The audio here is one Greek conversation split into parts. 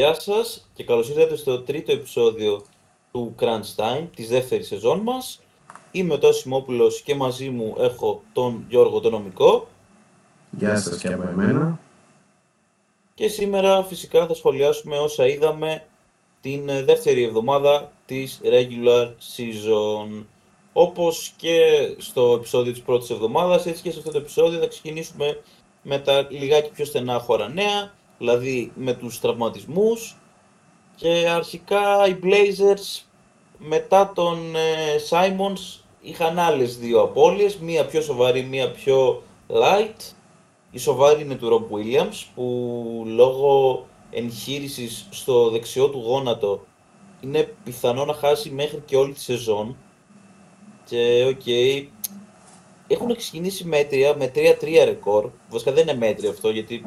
Γεια σας και καλώς ήρθατε στο τρίτο επεισόδιο του Crunch Time της δεύτερης σεζόν μας. Είμαι ο Τάσος Σιμόπουλος και μαζί μου έχω τον Γιώργο τον Νομικό. Γεια σας και από εμένα. Και σήμερα φυσικά θα σχολιάσουμε όσα είδαμε την δεύτερη εβδομάδα της regular season. Όπως και στο επεισόδιο της πρώτης εβδομάδας, έτσι και σε αυτό το επεισόδιο θα ξεκινήσουμε με τα λιγάκι πιο στενά χώρα νέα, δηλαδή με τους τραυματισμούς και αρχικά οι Blazers μετά τον ε, Simons είχαν άλλες δύο απώλειες, μία πιο σοβαρή, μία πιο light. Η σοβαρή είναι του Rob Williams που λόγω εγχείρησης στο δεξιό του γόνατο είναι πιθανό να χάσει μέχρι και όλη τη σεζόν και OK, okay, έχουν ξεκινήσει μέτρια με 3-3 ρεκόρ. Βασικά δεν είναι μέτριο αυτό γιατί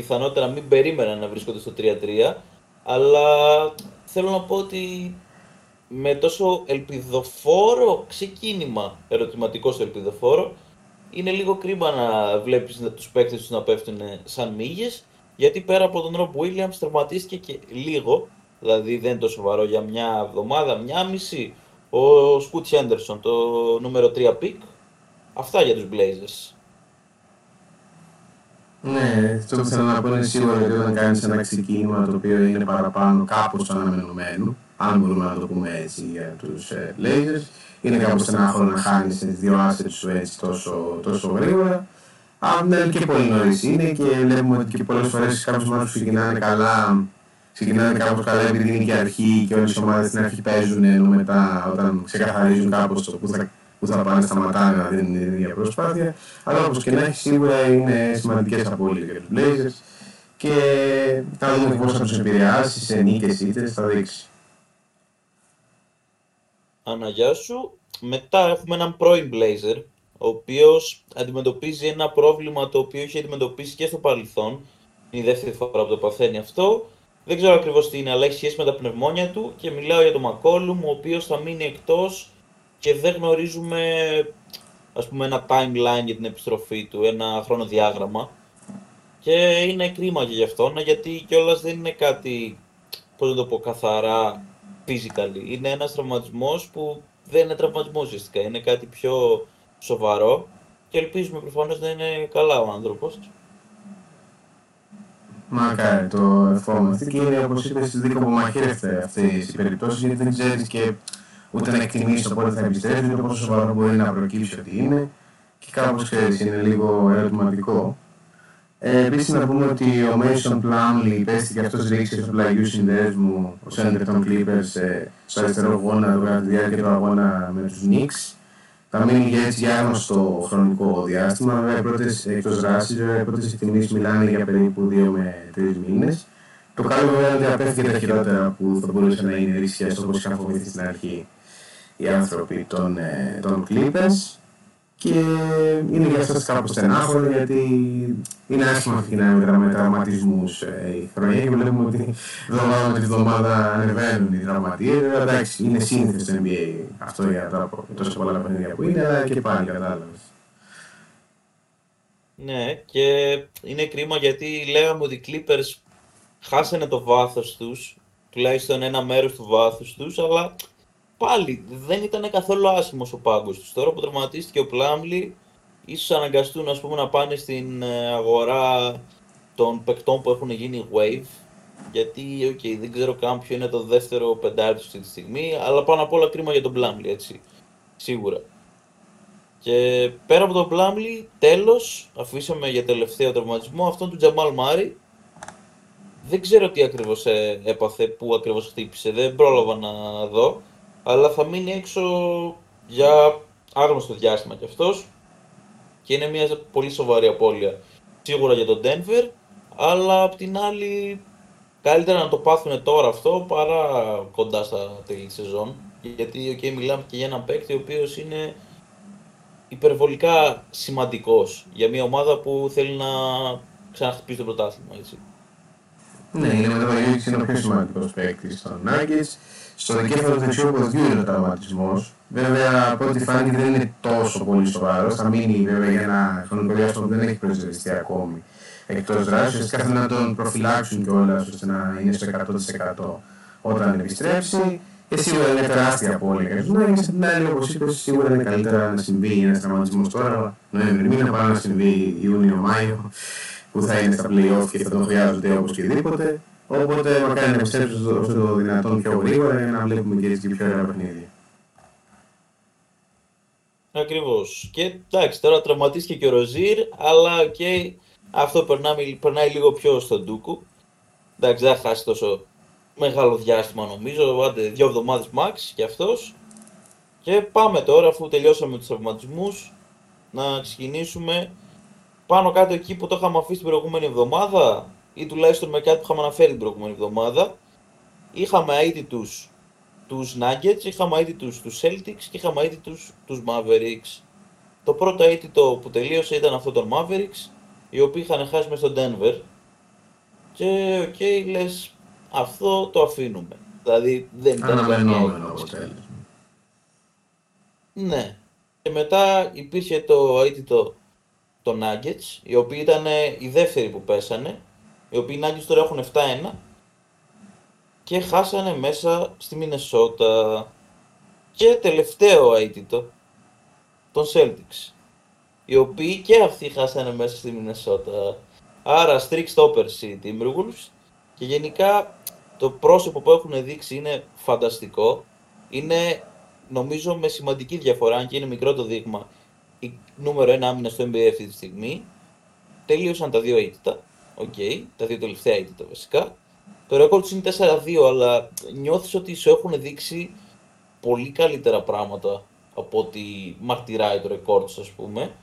πιθανότερα μην περίμεναν να βρίσκονται στο 3-3. Αλλά θέλω να πω ότι με τόσο ελπιδοφόρο ξεκίνημα, ερωτηματικό στο ελπιδοφόρο, είναι λίγο κρίμα να βλέπεις τους παίκτες τους να πέφτουν σαν μύγες, γιατί πέρα από τον Rob Williams τραυματίστηκε και λίγο, δηλαδή δεν είναι τόσο σοβαρό για μια εβδομάδα, μια μισή, ο Scoot Henderson, το νούμερο 3 pick. Αυτά για τους Blazers. Ναι, αυτό που θέλω να πω είναι σίγουρο ότι όταν κάνεις ένα ξεκίνημα το οποίο είναι παραπάνω κάπως το αναμενόμενο, αν μπορούμε να το πούμε έτσι για τους ε, Blazers, είναι κάπως στενάχωρο να χάνεις τους δύο starter σου έτσι τόσο, τόσο γρήγορα. Αν ναι, και πολύ νωρίς είναι και βλέπουμε ότι και πολλές φορές κάποιες ομάδες που ξεκινάνε καλά, ξεκινάνε κάπως καλά επειδή είναι και αρχή και όλες οι ομάδες στην αρχή παίζουν, ενώ μετά όταν ξεκαθαρίζουν κάπως το που θα που θα πάνε σταματάνε να δίνουν την ίδια προσπάθεια. Αλλά όπως και να έχει, σίγουρα είναι σημαντικές απώλειες για τους Blazers και θα δούμε πώς θα τους επηρεάσει σε νίκες είτε θα δείξει. Αναγιά σου. Μετά έχουμε έναν πρώην Blazer, ο οποίος αντιμετωπίζει ένα πρόβλημα το οποίο είχε αντιμετωπίσει και στο παρελθόν. Είναι η δεύτερη φορά που το παθαίνει αυτό. Δεν ξέρω ακριβώς τι είναι, αλλά έχει σχέση με τα πνευμόνια του και μιλάω για τον Μακόλουμ, ο οποίος θα μείνει εκτός και δεν γνωρίζουμε ας πούμε ένα timeline για την επιστροφή του, ένα χρονοδιάγραμμα και είναι κρίμα και γι' αυτό, γιατί κιόλας δεν είναι κάτι, πώς να το πω, καθαρά physical. Είναι ένας τραυματισμός που δεν είναι τραυματισμός ουσιαστικά, είναι κάτι πιο σοβαρό και ελπίζουμε προφανώς να είναι καλά ο άνθρωπος. Μακάρι το ευχόμαστε και είναι όπως είπες δίκο που μαχαίρευτε αυτές οι περιπτώσεις γιατί δεν ξέρεις και ούτε να εκτιμήσει το πότε θα επιστρέψει, ούτε πόσο σοβαρό μπορεί να προκύψει ότι είναι. Και κάπως ξέρεις, είναι λίγο ερωτηματικό. Ε, Επίσης, να πούμε ότι ο Mason Plumlee πέστηκε αυτός ρήξη στο πλαγιού συνδέσμου, ο Σέντερ των Clippers, ε, στο αριστερό γόνα κατά τη διάρκεια του αγώνα με τους Knicks. Θα μείνει για έτσι για άγνωστο χρονικό διάστημα. Βέβαια, οι πρώτες εκτός δράσης, οι πρώτες εκτιμήσεις μιλάνε για περίπου 2 με 3 μήνες. Το καλό βέβαια είναι ότι απέφυγε τα χειρότερα που θα μπορούσε να είναι ρίσκια όπως είχαν φοβηθεί στην αρχή οι άνθρωποι των, ε, των Clippers και είναι για σας κάπως στενάχωρο γιατί είναι άσχημα αυτή να με τραυματισμούς ε, η χρονιά και βλέπουμε ότι εβδομάδα με τη βδομάδα ανεβαίνουν οι τραυματίες. Εντάξει, είναι σύνθεση στο NBA αυτό για τώρα τόσο πολλά παιχνίδια που είναι, αλλά και πάλι κατάλαβες. Ναι, και είναι κρίμα γιατί λέγαμε ότι οι Clippers χάσανε το βάθος τους, τουλάχιστον ένα μέρος του βάθους τους, αλλά πάλι δεν ήταν καθόλου άσχημος ο πάγκος τους. Τώρα που τραυματίστηκε ο Πλάμλι, ίσως αναγκαστούν ας πούμε, να πάνε στην ε, αγορά των παικτών που έχουν γίνει wave. Γιατί, okay, δεν ξέρω καν ποιο είναι το δεύτερο πεντάρι αυτή τη στιγμή, αλλά πάνω απ' όλα κρίμα για τον Πλάμλι, έτσι. Σίγουρα. Και πέρα από τον Πλάμλι, τέλος, αφήσαμε για τελευταίο τραυματισμό αυτόν του Τζαμάλ Μάρι. Δεν ξέρω τι ακριβώς ε, έπαθε, πού ακριβώς χτύπησε, δεν πρόλαβα να δω αλλά θα μείνει έξω για άγνωστο διάστημα κι αυτός και είναι μια πολύ σοβαρή απώλεια σίγουρα για τον Denver, αλλά απ' την άλλη καλύτερα να το πάθουν τώρα αυτό παρά κοντά στα τέλη της σεζόν γιατί okay, μιλάμε και για έναν παίκτη ο οποίος είναι υπερβολικά σημαντικός για μια ομάδα που θέλει να ξαναχτυπήσει το πρωτάθλημα, έτσι. Ναι, είναι με το είναι ο πιο σημαντικός παίκτης των Nuggets. Στο δικέφαλο δεξιό ποδιού είναι ο τραυματισμός. Βέβαια, από ό,τι φάνηκε δεν είναι τόσο πολύ σοβαρό. Θα μείνει βέβαια για ένα χρονικό διάστημα που δεν έχει προσδιοριστεί ακόμη εκτός δράσης. Ουσιαστικά θέλουν να τον προφυλάξουν κιόλας ώστε να είναι στο 100% όταν επιστρέψει. Και σίγουρα είναι τεράστια απώλεια για τους Nuggets. Απ' την άλλη, όπως είπες, σίγουρα είναι καλύτερα να συμβεί ένας τραυματισμός τώρα, Νοέμβρη μήνα, παρά να συμβεί Ιούνιο-Μάιο, που θα είναι στα playoff και θα τον χρειάζονται όπως και οτιδήποτε. Οπότε μακάρι να επιστρέψει όσο το δυνατόν πιο γρήγορα για να βλέπουμε και πιο ωραία παιχνίδια. Ακριβώς. Και εντάξει, τώρα τραυματίστηκε και ο Ροζίρ, αλλά και αυτό περνάει, περνάει λίγο πιο στον Ντούκου. Εντάξει, δεν θα χάσει τόσο μεγάλο διάστημα νομίζω, άντε δύο εβδομάδες max και αυτός. Και πάμε τώρα, αφού τελειώσαμε τους τραυματισμούς, να ξεκινήσουμε πάνω κάτω εκεί που το είχαμε αφήσει την προηγούμενη εβδομάδα ή τουλάχιστον με κάτι που είχαμε αναφέρει την προηγούμενη εβδομάδα. Είχαμε αίτητους τους Nuggets, είχαμε αίτητους τους Celtics και είχαμε αίτητους τους Mavericks. Το πρώτο αίτητο που τελείωσε ήταν αυτό των Mavericks, οι οποίοι είχαν χάσει μες στο Denver. Και OK, okay, λες, αυτό το αφήνουμε. Δηλαδή δεν ήταν αναμενόμενο αποτέλεσμα. Ναι. Και μετά υπήρχε το αήττητο των Nuggets, οι οποίοι ήταν οι δεύτεροι που πέσανε, οι οποίοι Nuggets τώρα έχουν 7-1 και χάσανε μέσα στη Μινεσότα. Και τελευταίο αίτητο, των Celtics, οι οποίοι και αυτοί χάσανε μέσα στη Μινεσότα. Άρα streak stoppers οι Timberwolves και γενικά το πρόσωπο που έχουν δείξει είναι φανταστικό. Είναι νομίζω με σημαντική διαφορά, αν και είναι μικρό το δείγμα, η νούμερο 1 άμυνα στο NBA αυτή τη στιγμή. Τελείωσαν τα δύο αήττητα. OK, okay, τα δύο τελευταία αήττητα βασικά. Το ρεκόρ τους είναι 4-2, αλλά νιώθεις ότι σου έχουν δείξει πολύ καλύτερα πράγματα από ότι μαρτυράει το ρεκόρ τους, ας πούμε.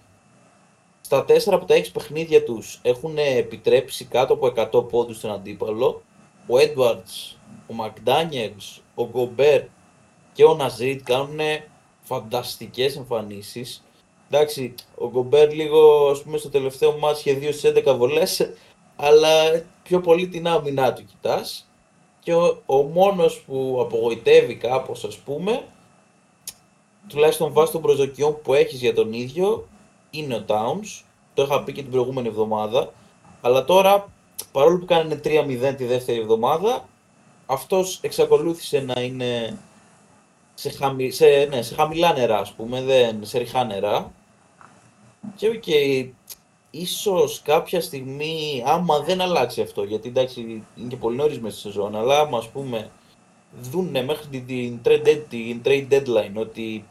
Στα 4 από τα 6 παιχνίδια τους έχουν επιτρέψει κάτω από 100 πόντους στον αντίπαλο ο Edwards, ο McDaniels, ο Γκομπέρ και ο Ναζίτ κάνουν φανταστικές εμφανίσεις. Εντάξει, ο Γκομπέρ λίγο, ας πούμε, στο τελευταίο μάτς είχε 2 στις 11 βολές, αλλά πιο πολύ την άμυνά του κοιτάς. Και ο, ο μόνος που απογοητεύει κάπως, ας πούμε, τουλάχιστον βάσει των προσδοκιών που έχεις για τον ίδιο, είναι ο Towns. Το είχα πει και την προηγούμενη εβδομάδα. Αλλά τώρα παρόλο που κάνανε 3-0 τη δεύτερη εβδομάδα, αυτός εξακολούθησε να είναι σε, χαμη, σε, ναι, σε χαμηλά νερά, ας πούμε, δεν, σε ρηχά νερά. Και OK, okay, ίσως κάποια στιγμή, άμα δεν αλλάξει αυτό, γιατί εντάξει είναι και πολύ νωρίς μέσα στη σεζόν, αλλά άμα ας πούμε δούνε μέχρι την, την, trade, την trade deadline ότι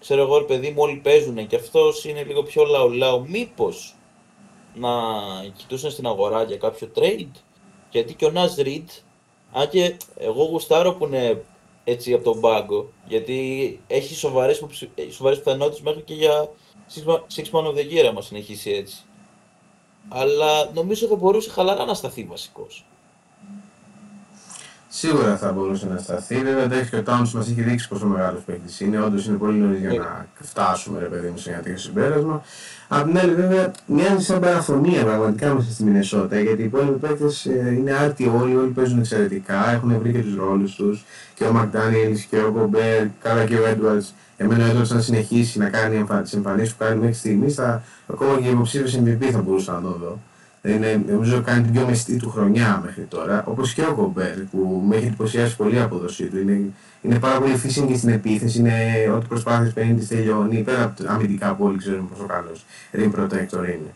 ξέρω εγώ ρε παιδί μου όλοι παίζουν και αυτός είναι λίγο πιο λαό-λαό, μήπως να κοιτούσαν στην αγορά για κάποιο trade; Γιατί και ο Ναζ Ριντ, αν και εγώ γουστάρω που είναι έτσι από τον πάγκο, γιατί έχει σοβαρές, σοβαρές πιθανότητες μέχρι και για six man of the year άμα συνεχίσει έτσι. Αλλά νομίζω θα μπορούσε χαλαρά να σταθεί βασικός. Σίγουρα θα μπορούσε να σταθεί. Βέβαια, εντάξει και ο Τάουνς μας έχει δείξει πόσο μεγάλος παίκτης είναι. Όντως είναι πολύ νωρίς για να ε. φτάσουμε, ρε παιδί μου, σε ένα τέτοιο συμπέρασμα. Απ' την άλλη, βέβαια, μοιάζει σαν παραφωνία πραγματικά μέσα στη Μινεσότα γιατί οι υπόλοιποι παίκτες ε, είναι άρτιοι όλοι, όλοι παίζουν εξαιρετικά, έχουν βρει και τους ρόλους τους. Και ο Μακδάνιελς και ο Κομπέρ, καλά και ο Έντουαρτ. Εμένα ο Έντουαρτ, αν συνεχίσει να κάνει τις εμφανίσεις που κάνει μέχρι στιγμής, θα, ακόμα και υποψήφιο MVP θα μπορούσα να το δω. Είναι, νομίζω κάνει την πιο μεστή του χρονιά μέχρι τώρα. Όπως και ο Κομπέρ που με έχει εντυπωσιάσει πολύ η απόδοσή του. Είναι, είναι πάρα πολύ φύσιν και στην επίθεση. Είναι ό,τι προσπάθειες παίρνει τη τελειώνει. Πέρα από αμυντικά που όλοι ξέρουμε πόσο καλός ring protector είναι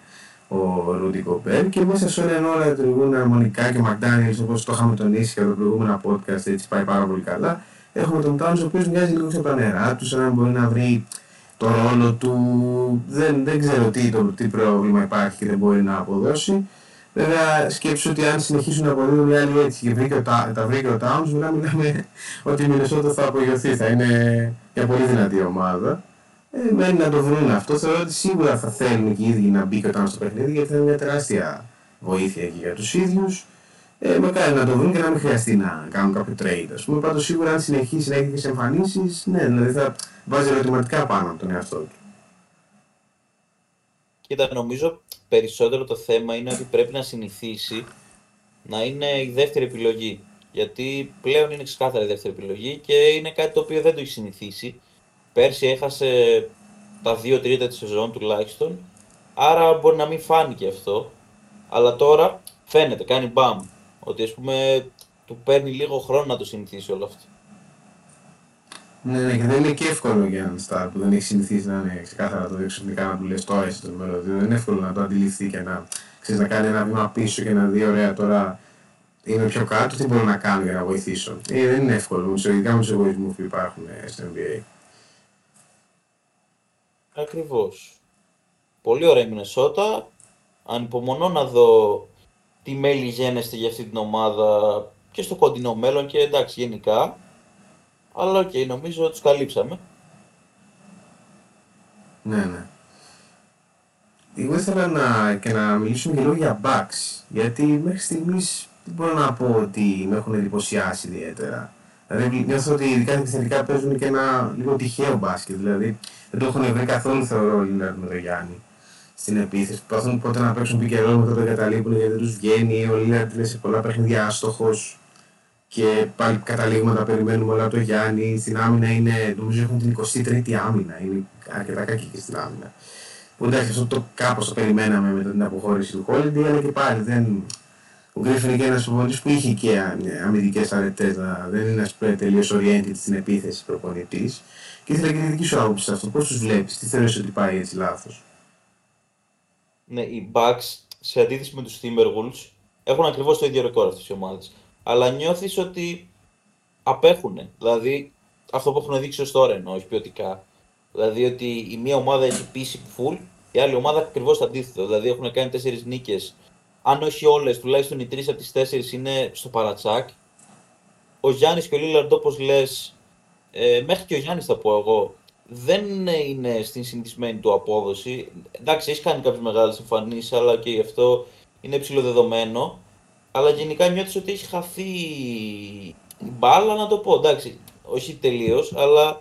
ο Ρούντι Κομπέρ. Και μέσα σε όλα όλα λειτουργούν αρμονικά και ο Μακδάνιελ όπως το είχαμε τονίσει και από το προηγούμενο podcast. Έτσι πάει πάρα πολύ καλά. Έχουμε τον Τάουν ο οποίος μοιάζει λίγο από τα νερά του, σαν να μπορεί να βρει το ρόλο του. Δεν, δεν ξέρω τι, το, τι πρόβλημα υπάρχει και δεν μπορεί να αποδώσει. Βέβαια, σκέψου ότι αν συνεχίσουν να αποδίδουν οι άλλοι έτσι και βρήκε, τα, τα βρήκε ο Τάουνς, μετά μιλάμε ότι η Μινεσότα θα απογειωθεί, θα είναι μια πολύ δυνατή ομάδα. Ε, μένει να το βρουν αυτό. Θεωρώ ότι σίγουρα θα θέλουν και οι ίδιοι να μπει και ο Τάουνς στο παιχνίδι γιατί θα είναι μια τεράστια βοήθεια και για τους ίδιους. Ε, μακάρι να το βρουν και να μην χρειαστεί να κάνουν κάποιο trade. Α πούμε, πάντως σίγουρα αν συνεχίσει να έχει τις εμφανίσεις, ναι, δηλαδή θα βάζει ερωτηματικά πάνω από τον εαυτό του. Κοίτα, νομίζω περισσότερο το θέμα είναι ότι πρέπει να συνηθίσει να είναι η δεύτερη επιλογή. Γιατί πλέον είναι ξεκάθαρη η δεύτερη επιλογή και είναι κάτι το οποίο δεν το έχει συνηθίσει. Πέρσι έχασε τα δύο τρίτα της σεζόν τουλάχιστον, άρα μπορεί να μην φάνηκε αυτό. Αλλά τώρα φαίνεται, κάνει μπαμ. Ότι ας πούμε του παίρνει λίγο χρόνο να το συνηθίσει όλο αυτό. Ναι, ναι, και δεν είναι και εύκολο για έναν Σταρ που δεν έχει συνηθίσει να είναι ξεκάθαρα το ξαφνικά να του λες τώρα είσαι το νούμερο 2. Δεν είναι εύκολο να το αντιληφθεί και να, ξέρεις, να κάνει ένα βήμα πίσω και να δει ωραία τώρα είμαι πιο κάτω, τι μπορώ να κάνω για να βοηθήσω. Ε, δεν είναι εύκολο, ειδικά με του εγωισμού που υπάρχουν ε, στο NBA. Ακριβώς. Πολύ ωραία η Μινεσότα. Ανυπομονώ να δω τι μέλλει γενέσθαι για αυτή την ομάδα και στο κοντινό μέλλον και εντάξει γενικά. Αλλά OK, okay, νομίζω ότι τους καλύψαμε. Ναι, ναι. Εγώ ήθελα να, και να μιλήσουμε και λίγο για Bucks. Γιατί μέχρι στιγμής δεν μπορώ να πω ότι με έχουν εντυπωσιάσει ιδιαίτερα. Δηλαδή νιώθω ότι ειδικά επιθετικά παίζουν και ένα λίγο τυχαίο μπάσκετ. Δηλαδή δεν το έχουν βρει καθόλου θεωρώ ο Λίλαρντ με τον Γιάννη στην επίθεση. Προσπαθούν πότε να παίξουν πικερό μετά το εγκαταλείπουν γιατί δεν τους βγαίνει. Ο Λίλαρντ είναι σε πολλά παιχνίδια άστοχος και πάλι καταλήγουμε να περιμένουμε όλα το Γιάννη. Στην άμυνα είναι, νομίζω έχουν την 23η άμυνα. Είναι αρκετά κακή και στην άμυνα. Που εντάξει, αυτό το κάπως το περιμέναμε μετά την αποχώρηση του Holiday, αλλά και πάλι δεν. Ο Γκρίφιν είναι ένας προπονητής που είχε και αμυντικές αρετές, δεν είναι ένας τελείως oriented στην επίθεση προπονητής. Και ήθελα και τη δική σου άποψη σε αυτό. Πώς τους βλέπεις, τι θεωρείς ότι πάει έτσι λάθος; Ναι, οι Bucks σε αντίθεση με τους Timberwolves έχουν ακριβώς το ίδιο ρεκόρ αυτές οι ομάδες αλλά νιώθεις ότι απέχουν. Δηλαδή, αυτό που έχουν δείξει ως τώρα εννοώ, όχι ποιοτικά. Δηλαδή ότι η μία ομάδα έχει πείσει full, η άλλη ομάδα ακριβώς το αντίθετο. Δηλαδή έχουν κάνει τέσσερις νίκες. Αν όχι όλες, τουλάχιστον οι τρεις από τις τέσσερις είναι στο παρατσάκ. Ο Γιάννης και ο Λίλαρντ, όπως λες, ε, μέχρι και ο Γιάννης θα πω εγώ, δεν είναι στην συνηθισμένη του απόδοση. Εντάξει, έχει κάνει κάποιες μεγάλες εμφανίσεις, αλλά και γι' αυτό είναι ψηλοδεδομένο αλλά γενικά νιώθεις ότι έχει χαθεί η μπάλα, να το πω. Εντάξει, όχι τελείως, αλλά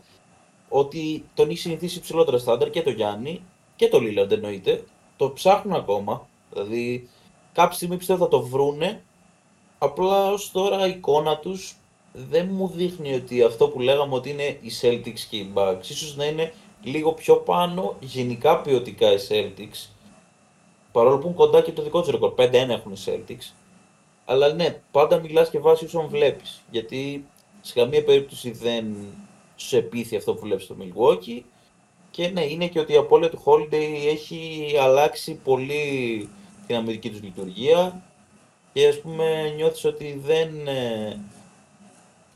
ότι τον έχει συνηθίσει ψηλότερα στάνταρ και το Γιάννη και το Λίλαντ εννοείται. Το ψάχνουν ακόμα. Δηλαδή, κάποια στιγμή πιστεύω θα το βρούνε. Απλά ως τώρα η εικόνα τους δεν μου δείχνει ότι αυτό που λέγαμε ότι είναι οι Celtics και οι Bucks. ίσως να είναι λίγο πιο πάνω γενικά ποιοτικά οι Celtics. Παρόλο που είναι κοντά και το δικό τους ρεκόρ. 5-1 έχουν οι Celtics. Αλλά ναι, πάντα μιλάς και βάσει όσων βλέπεις. Γιατί σε καμία περίπτωση δεν σου επίθει αυτό που βλέπεις στο Milwaukee. Και ναι, είναι και ότι η απώλεια του Holiday έχει αλλάξει πολύ την αμυντική τους λειτουργία και ας πούμε νιώθεις ότι δεν, ε,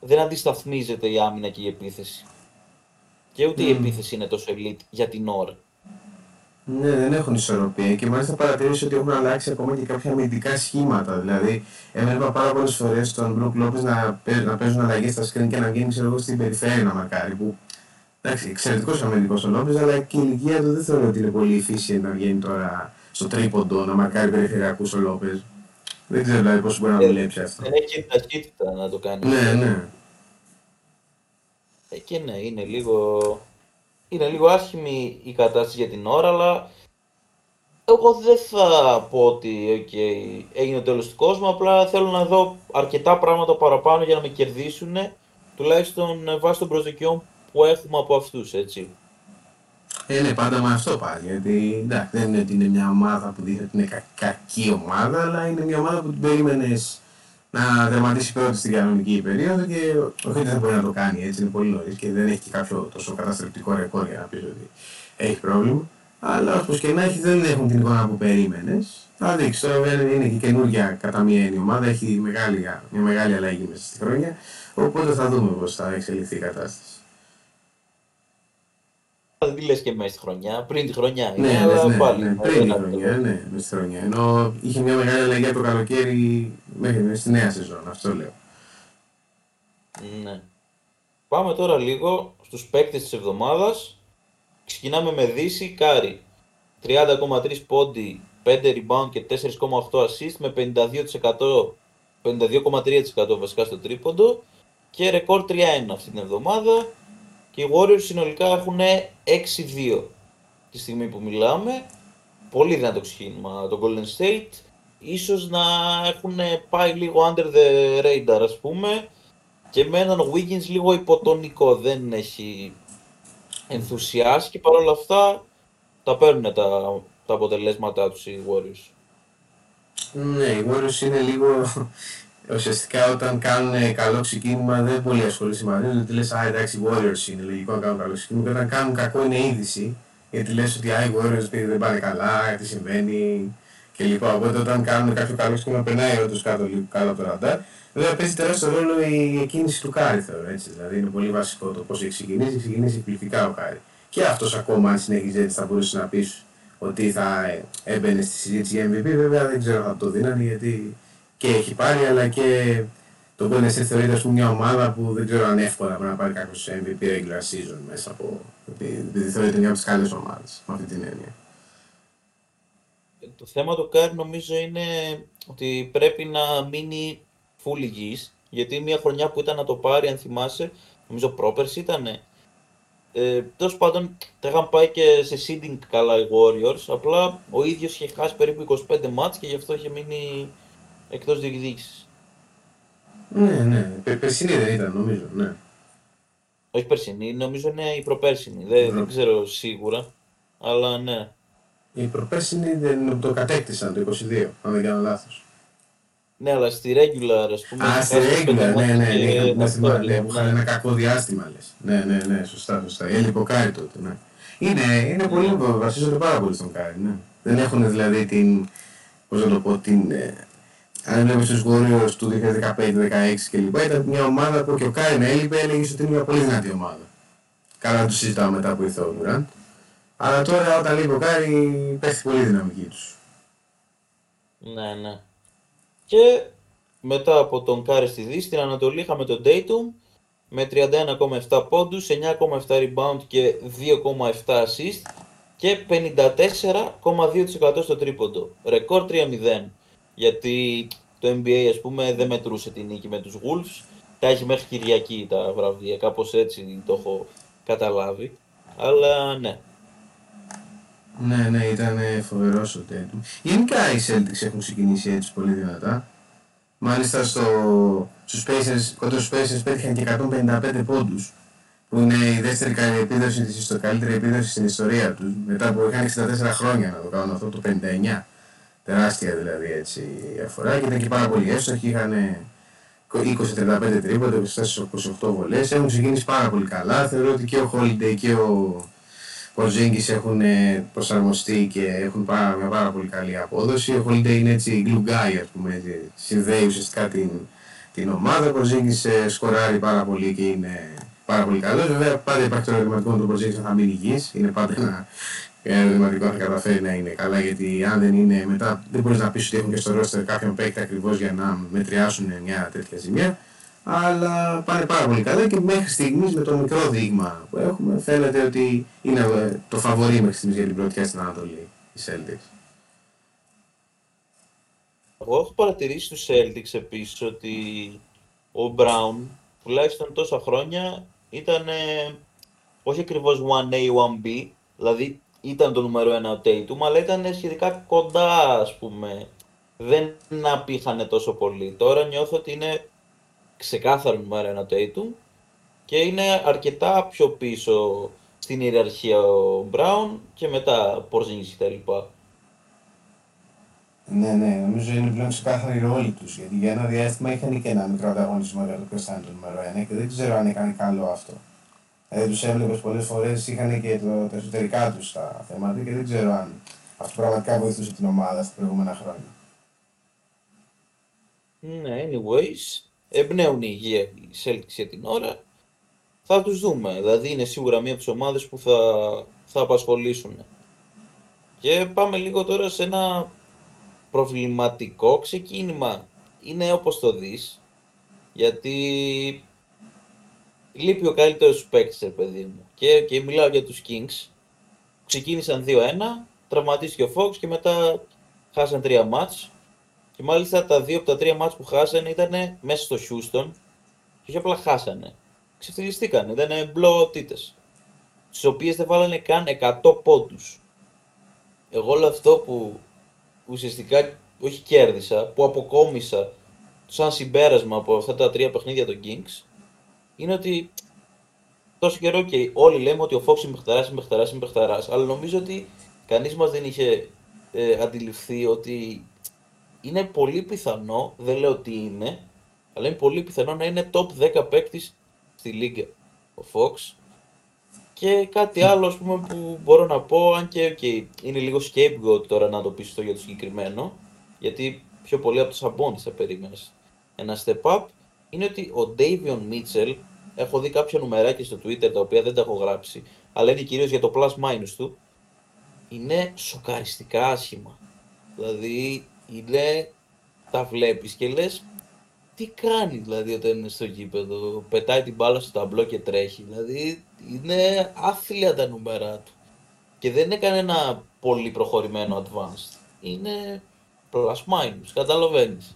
δεν αντισταθμίζεται η άμυνα και η επίθεση. Και ούτε mm. η επίθεση είναι τόσο elite για την ώρα. Ναι, δεν έχουν ισορροπία και μάλιστα παρατηρήσει ότι έχουν αλλάξει ακόμα και κάποια αμυντικά σχήματα. Δηλαδή, έβλεπα πάρα πολλές φορές τον Μπρουκ Λόπε να, να παίζουν αλλαγές στα screen και να βγαίνει ξέρω, στην περιφέρεια να μακάρι. Που εντάξει, εξαιρετικός αμυντικός ο Λόπε, αλλά και η ηλικία του δεν θεωρώ ότι είναι πολύ εφήσιε να βγαίνει τώρα στο τρίποντο να μακάρει περιφερειακούς ο Λόπε. Δεν ξέρω δηλαδή πώς μπορεί να δουλέψει αυτό. Δεν έχει ταχύτητα να το κάνει. Ναι, ναι. Ε, και ναι, είναι λίγο είναι λίγο άσχημη η κατάσταση για την ώρα, αλλά εγώ δεν θα πω ότι okay, έγινε το τέλος του κόσμου, απλά θέλω να δω αρκετά πράγματα παραπάνω για να με κερδίσουν, τουλάχιστον βάσει των προσδοκιών που έχουμε από αυτούς, έτσι. Ε, ναι, πάντα με αυτό πάλι. Γιατί εντάξει, δεν είναι ότι είναι μια ομάδα που δείχνει ότι είναι κακή ομάδα, αλλά είναι μια ομάδα που την περίμενες να δραματίσει πρώτη στην κανονική περίοδο και όχι ότι δεν μπορεί να το κάνει έτσι, είναι πολύ νωρίς και δεν έχει και κάποιο τόσο καταστρεπτικό ρεκόρ για να πεις ότι έχει πρόβλημα. Αλλά όπως και να έχει, δεν έχουν την εικόνα που περίμενες. Θα δείξεις τώρα, είναι και καινούργια κατά μία έννοια ομάδα, έχει μεγάλη, μια μεγάλη αλλαγή μέσα στη χρονιά. Οπότε θα δούμε πώς θα εξελιχθεί η κατάσταση. Δεν τη λες και μέσα στη χρονιά, πριν τη χρονιά. Είναι, ναι, αλλά ναι, πάλι. Ναι, πριν τη χρονιά, ναι, μέσα στη χρονιά. Ενώ είχε μια μεγάλη αλλαγή το καλοκαίρι μέχρι στη νέα σεζόν, αυτό λέω. Ναι. Πάμε τώρα λίγο στους παίκτες της εβδομάδας. Ξεκινάμε με Δύση, Κάρι. 30,3 πόντοι, 5 rebound και 4,8 assist με 52%, 52,3% βασικά στο τρίποντο και ρεκόρ 3-1 αυτή την εβδομάδα και οι Warriors συνολικά έχουν 6-2 τη στιγμή που μιλάμε. Πολύ δυνατό ξεκίνημα το Golden State. ίσως να έχουν πάει λίγο under the radar ας πούμε και με έναν Wiggins λίγο υποτονικό, δεν έχει ενθουσιάσει και παρόλα αυτά τα παίρνουν τα, τα αποτελέσματά τους οι Warriors. Ναι, οι Warriors είναι λίγο ουσιαστικά όταν κάνουν καλό ξεκίνημα δεν πολύ ασχολούνται μαζί τους. Γιατί λες, Α, εντάξει, οι Warriors είναι λογικό να κάνουν καλό ξεκίνημα. Και όταν κάνουν κακό είναι είδηση. Γιατί λες ότι οι Warriors δεν πάνε καλά, τι συμβαίνει κλπ. Οπότε όταν κάνουν κάποιο καλό ξεκίνημα περνάει όντως κάτω λίγο κάτω από το ραντάρ. Βέβαια παίζει τεράστιο ρόλο η κίνηση του Κάρι θεωρώ έτσι. Δηλαδή είναι πολύ βασικό το πώς έχει ξεκινήσει. Έχει ξεκινήσει εκπληκτικά ο Κάρι. Και αυτός ακόμα αν συνεχίζει έτσι θα μπορούσε να πεις ότι θα έμπαινε στη συζήτηση για MVP. Βέβαια δεν ξέρω αν θα το δίνανε γιατί και έχει πάρει, αλλά και το Golden State θεωρείται ας πούμε, μια ομάδα που δεν ξέρω αν εύκολα μπορεί να πάρει κάποιος MVP regular season μέσα από. επειδή θεωρείται μια από τις καλές ομάδες με αυτή την έννοια. Το θέμα του Κάρι νομίζω είναι ότι πρέπει να μείνει full υγιής, γιατί μια χρονιά που ήταν να το πάρει, αν θυμάσαι, νομίζω πρόπερση ήταν. Ε, Τέλος πάντων, τα είχαν πάει και σε seeding καλά οι Warriors. Απλά ο ίδιος είχε χάσει περίπου 25 μάτς και γι' αυτό είχε μείνει εκτός διεκδίκησης. Ναι, ναι. Πε, περσινή δεν ήταν, νομίζω, ναι. Όχι περσινή, νομίζω είναι η προπέρσινη. Δεν, δεν ξέρω σίγουρα, αλλά ναι. Η προπέρσινη δεν το κατέκτησαν το 22, αν δεν κάνω λάθος. Ναι, αλλά στη regular, ας πούμε. Α, στη regular, ναι, ναι, ναι, ναι, ναι, που είχαν ένα κακό διάστημα, λες. Ναι, ναι, ναι, σωστά, σωστά. Έλειπε ο Κάρι τότε, ναι. Είναι, είναι πολύ, βασίζονται πάρα πολύ στον Κάρι, ναι. Δεν έχουν δηλαδή την, πώς να το πω, την, αν βλέπεις τους Warriors του 2015-2016 κλπ. Ήταν μια ομάδα που και ο Κάριν έλειπε, έλεγες ότι είναι μια πολύ δυνατή ομάδα. Καλά δεν συζητάω μετά που ήρθε ο Durant. Αλλά τώρα όταν λείπει ο Κάρι πέφτει πολύ η δυναμική τους. Ναι, ναι. Και μετά από τον Κάρι στη Δύση, στην Ανατολή είχαμε τον Tatum με 31,7 πόντους, 9,7 rebound και 2,7 assist και 54,2% στο τρίποντο. Ρεκόρ 3-0 γιατί το NBA ας πούμε δεν μετρούσε την νίκη με τους Wolves, τα έχει μέχρι Κυριακή τα βραβεία, κάπως έτσι το έχω καταλάβει, αλλά ναι. Ναι, ναι, ήταν φοβερός ο Tatum. Γενικά οι Celtics έχουν ξεκινήσει έτσι πολύ δυνατά. Μάλιστα στο, στους Pacers, κοντά στους Pacers πέτυχαν και 155 πόντους που είναι η δεύτερη επίδοση της, το καλύτερη επίδοση στην ιστορία τους μετά που είχαν 64 χρόνια να το κάνουν αυτό το 59 τεράστια δηλαδή έτσι διαφορά. Και ήταν και πάρα πολύ εύστοχοι, είχαν 20-35 τρίποτα, 24-28 βολές, έχουν ξεκινήσει πάρα πολύ καλά, θεωρώ ότι και ο Holiday και ο Ποζέγκης έχουν ε, προσαρμοστεί και έχουν πάρα, μια πάρα πολύ καλή απόδοση, ο Holiday είναι έτσι glue guy ας πούμε, έτσι, συνδέει ουσιαστικά την, την ομάδα, ο Ποζέγκης ε, σκοράρει πάρα πολύ και είναι πάρα πολύ καλός. Βέβαια πάντα υπάρχει το ερωτηματικό του Ποζέγκης να θα μείνει υγιής, είναι πάντα ένα ένα ερωτηματικό θα καταφέρει να είναι καλά γιατί αν δεν είναι μετά δεν μπορείς να πεις ότι έχουν και στο ρόστερ κάποιον παίκτη ακριβώς για να μετριάσουν μια τέτοια ζημιά. Αλλά πάνε πάρα πολύ καλά και μέχρι στιγμής με το μικρό δείγμα που έχουμε φαίνεται ότι είναι το φαβορή μέχρι στιγμής για την πρώτη στην Ανατολή η Celtics. Εγώ έχω παρατηρήσει τους Celtics επίσης ότι ο Brown τουλάχιστον τόσα χρόνια ήταν όχι ακριβώς 1A, 1B, δηλαδή ήταν το νούμερο ένα ο Tatum, αλλά ήταν σχετικά κοντά, ας πούμε. Δεν απήχανε τόσο πολύ. Τώρα νιώθω ότι είναι ξεκάθαρο νούμερο ένα ο Tatum και είναι αρκετά πιο πίσω στην ιεραρχία ο Brown και μετά Porzingis κτλ. Ναι, ναι, νομίζω είναι πλέον ξεκάθαρη η ρόλη τους. Γιατί για ένα διάστημα είχαν και ένα μικρό ανταγωνισμό για το ποιο θα είναι το νούμερο 1 και δεν ξέρω αν έκανε καλό αυτό. Δηλαδή τους έβλεπες πολλές φορές είχαν και το, τα εσωτερικά τους τα θέματα και δεν ξέρω αν αυτό πραγματικά βοηθούσε την ομάδα στα προηγούμενα χρόνια. Ναι, anyways, εμπνέουν η υγεία οι Celtics για την ώρα. Θα τους δούμε, δηλαδή είναι σίγουρα μία από τις ομάδες που θα, θα απασχολήσουν. Και πάμε λίγο τώρα σε ένα προβληματικό ξεκίνημα. Είναι όπως το δεις, γιατί λείπει ο καλύτερος παίκτης, παιδί μου. Και, και μιλάω για τους Kings. Ξεκίνησαν 2-1, τραυματίστηκε ο Fox και μετά χάσαν τρία μάτς. Και μάλιστα τα δύο από τα τρία μάτς που χάσανε ήταν μέσα στο Houston και όχι απλά χάσανε. Ξεφτυλιστήκαν, ήταν μπλοτήτε. Τις οποίες δεν βάλανε καν 100 πόντους. Εγώ όλο αυτό που ουσιαστικά όχι κέρδισα, που αποκόμισα σαν συμπέρασμα από αυτά τα τρία παιχνίδια των Kings, είναι ότι τόσο καιρό και όλοι λέμε ότι ο Fox είναι παιχταράς, είναι παιχταράς, είναι παιχταράς, αλλά νομίζω ότι κανείς μας δεν είχε ε, αντιληφθεί ότι είναι πολύ πιθανό, δεν λέω ότι είναι, αλλά είναι πολύ πιθανό να είναι top 10 παίκτης στη Λίγκα ο Fox. Και κάτι άλλο ας πούμε, που μπορώ να πω, αν και okay, είναι λίγο scapegoat τώρα να το πεις αυτό για το συγκεκριμένο, γιατί πιο πολύ από το Σαμπόνι θα περίμενες ένα step up, είναι ότι ο Davion Mitchell, έχω δει κάποια νουμεράκια στο Twitter τα οποία δεν τα έχω γράψει, αλλά είναι κυρίως για το plus minus του, είναι σοκαριστικά άσχημα. Δηλαδή, είναι, τα βλέπεις και λες, τι κάνει δηλαδή όταν είναι στο γήπεδο, πετάει την μπάλα στο ταμπλό και τρέχει, δηλαδή είναι άθλια τα νούμερα του. Και δεν είναι κανένα πολύ προχωρημένο advanced. Είναι plus minus, καταλαβαίνεις.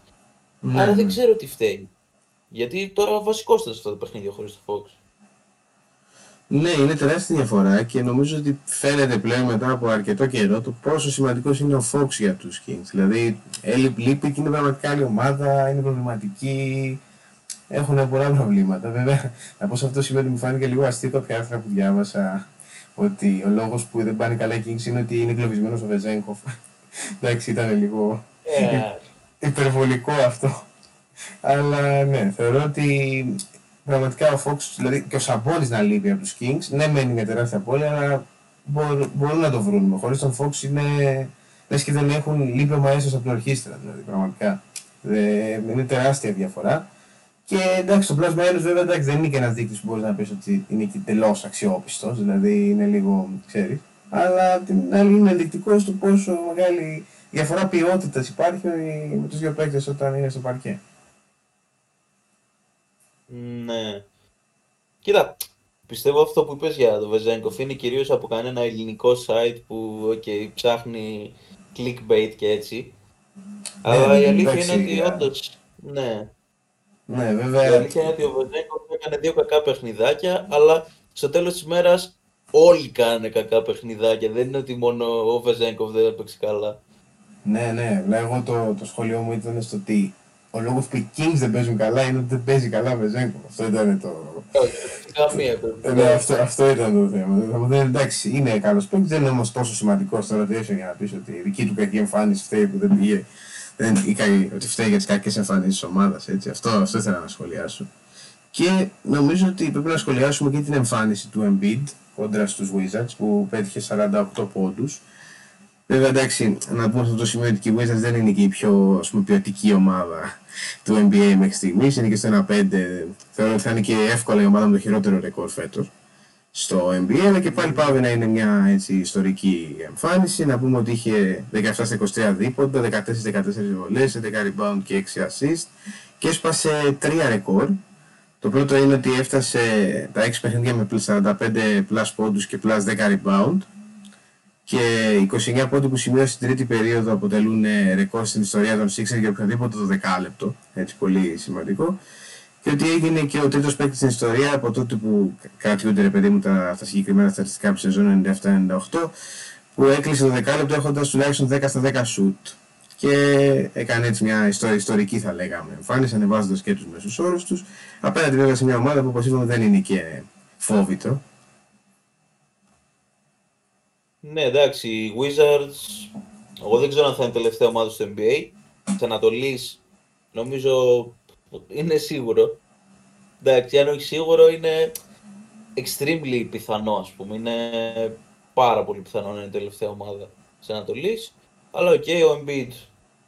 Ναι. Άρα δεν ξέρω τι φταίει. Γιατί τώρα βασικό ήταν αυτό το παιχνίδι χωρίς το Fox. Ναι, είναι τεράστια διαφορά και νομίζω ότι φαίνεται πλέον μετά από αρκετό καιρό το πόσο σημαντικός είναι ο Fox για τους Kings. Δηλαδή, λείπει και είναι πραγματικά άλλη ομάδα, είναι προβληματική. Έχουν πολλά προβλήματα. Βέβαια, να πω σε αυτό σημαίνει ότι μου φάνηκε λίγο αστείο κάποια άρθρα που διάβασα ότι ο λόγος που δεν πάνε καλά οι Kings είναι ότι είναι εγκλωβισμένος ο Βεζέγκοφ. Εντάξει, ήταν λίγο yeah. Ε. υπερβολικό αυτό. Αλλά ναι, θεωρώ ότι πραγματικά ο Fox, δηλαδή και ο Σαμπόνι να λείπει από τους Kings, ναι, μένει μια τεράστια πόλη, αλλά μπορούν, να το βρουν. Χωρίς τον Fox είναι. λες και δεν έχουν λείπει ο Μαέσο από την ορχήστρα, δηλαδή πραγματικά. είναι τεράστια διαφορά. Και εντάξει, το Plus Minus βέβαια εντάξει, δεν είναι και ένας δείκτης που μπορείς να πεις ότι είναι και τελώς αξιόπιστος, δηλαδή είναι λίγο, ξέρεις. Αλλά την άλλη είναι ενδεικτικός στο πόσο μεγάλη διαφορά ποιότητας υπάρχει με τους δύο παίκτες όταν είναι στο παρκέ. Ναι. Κοίτα, πιστεύω αυτό που είπες για το Βεζέγκοφ είναι κυρίως από κανένα ελληνικό site που okay, ψάχνει clickbait και έτσι. Ναι, Αλλά η αλήθεια είναι ότι όντως, ναι. Ναι, βέβαια. Η αλήθεια είναι ότι ο Βεζέγκοφ έκανε δύο κακά παιχνιδάκια, αλλά στο τέλος της μέρας όλοι κάνουν κακά παιχνιδάκια. Δεν είναι ότι μόνο ο Βεζέγκοφ δεν έπαιξε καλά. Ναι, ναι. Εγώ το, το σχολείο μου ήταν στο τι ο λόγος που οι Kings δεν παίζουν καλά είναι ότι δεν παίζει καλά με Ζέγκο. Αυτό ήταν το. Καμία ναι, αυτό, αυτό ήταν το θέμα. Δεν, εντάξει, είναι καλός παίκτης, δεν είναι όμως τόσο σημαντικός στο rotation για να πεις ότι η δική του κακή εμφάνιση φταίει που δεν πήγε. Δεν, ή, ότι φταίει για τις κακές εμφανίσεις της ομάδας. Αυτό, αυτό ήθελα να σχολιάσω. Και νομίζω ότι πρέπει να σχολιάσουμε και την εμφάνιση του Embiid κόντρα στους Wizards που πέτυχε 48 πόντους. Βέβαια εντάξει, να πούμε αυτό το σημείο ότι οι Wizards δεν είναι και η πιο ας πούμε, ποιοτική ομάδα του NBA μέχρι στιγμής. Είναι και στο 1-5. Θεωρώ ότι θα είναι και εύκολα η ομάδα με το χειρότερο ρεκόρ φέτος στο NBA. Αλλά και πάλι πάβει να είναι μια έτσι, ιστορική εμφάνιση. Να πούμε ότι είχε 17 23 δίποντα, 14-14 βολές, 11 rebound και 6 assist και έσπασε 3 ρεκόρ. Το πρώτο είναι ότι έφτασε τα 6 παιχνίδια με 45 plus πόντους και plus 10 rebound και 29 πόντοι που σημείωσε στην τρίτη περίοδο αποτελούν ε, ρεκόρ στην ιστορία των Sixers για οποιοδήποτε το δεκάλεπτο. Έτσι πολύ σημαντικό. Και ότι έγινε και ο τρίτος παίκτης στην ιστορία από τότε που κρατιούνται ρε παιδί μου τα, τα συγκεκριμένα στατιστικά από σεζόν 97-98 που έκλεισε το δεκάλεπτο έχοντας τουλάχιστον 10 στα 10 σουτ. Και έκανε έτσι μια ιστορική θα λέγαμε εμφάνιση ανεβάζοντας και τους μέσους όρους τους. Απέναντι βέβαια σε μια ομάδα που όπως είπαμε δεν είναι και φόβητρο ναι, εντάξει, οι Wizards, εγώ δεν ξέρω αν θα είναι τελευταία ομάδα στο NBA. Της Ανατολής, νομίζω είναι σίγουρο. Εντάξει, αν όχι σίγουρο, είναι extremely πιθανό, ας πούμε. Είναι πάρα πολύ πιθανό να είναι η τελευταία ομάδα της Ανατολής. Αλλά OK, okay, ο Embiid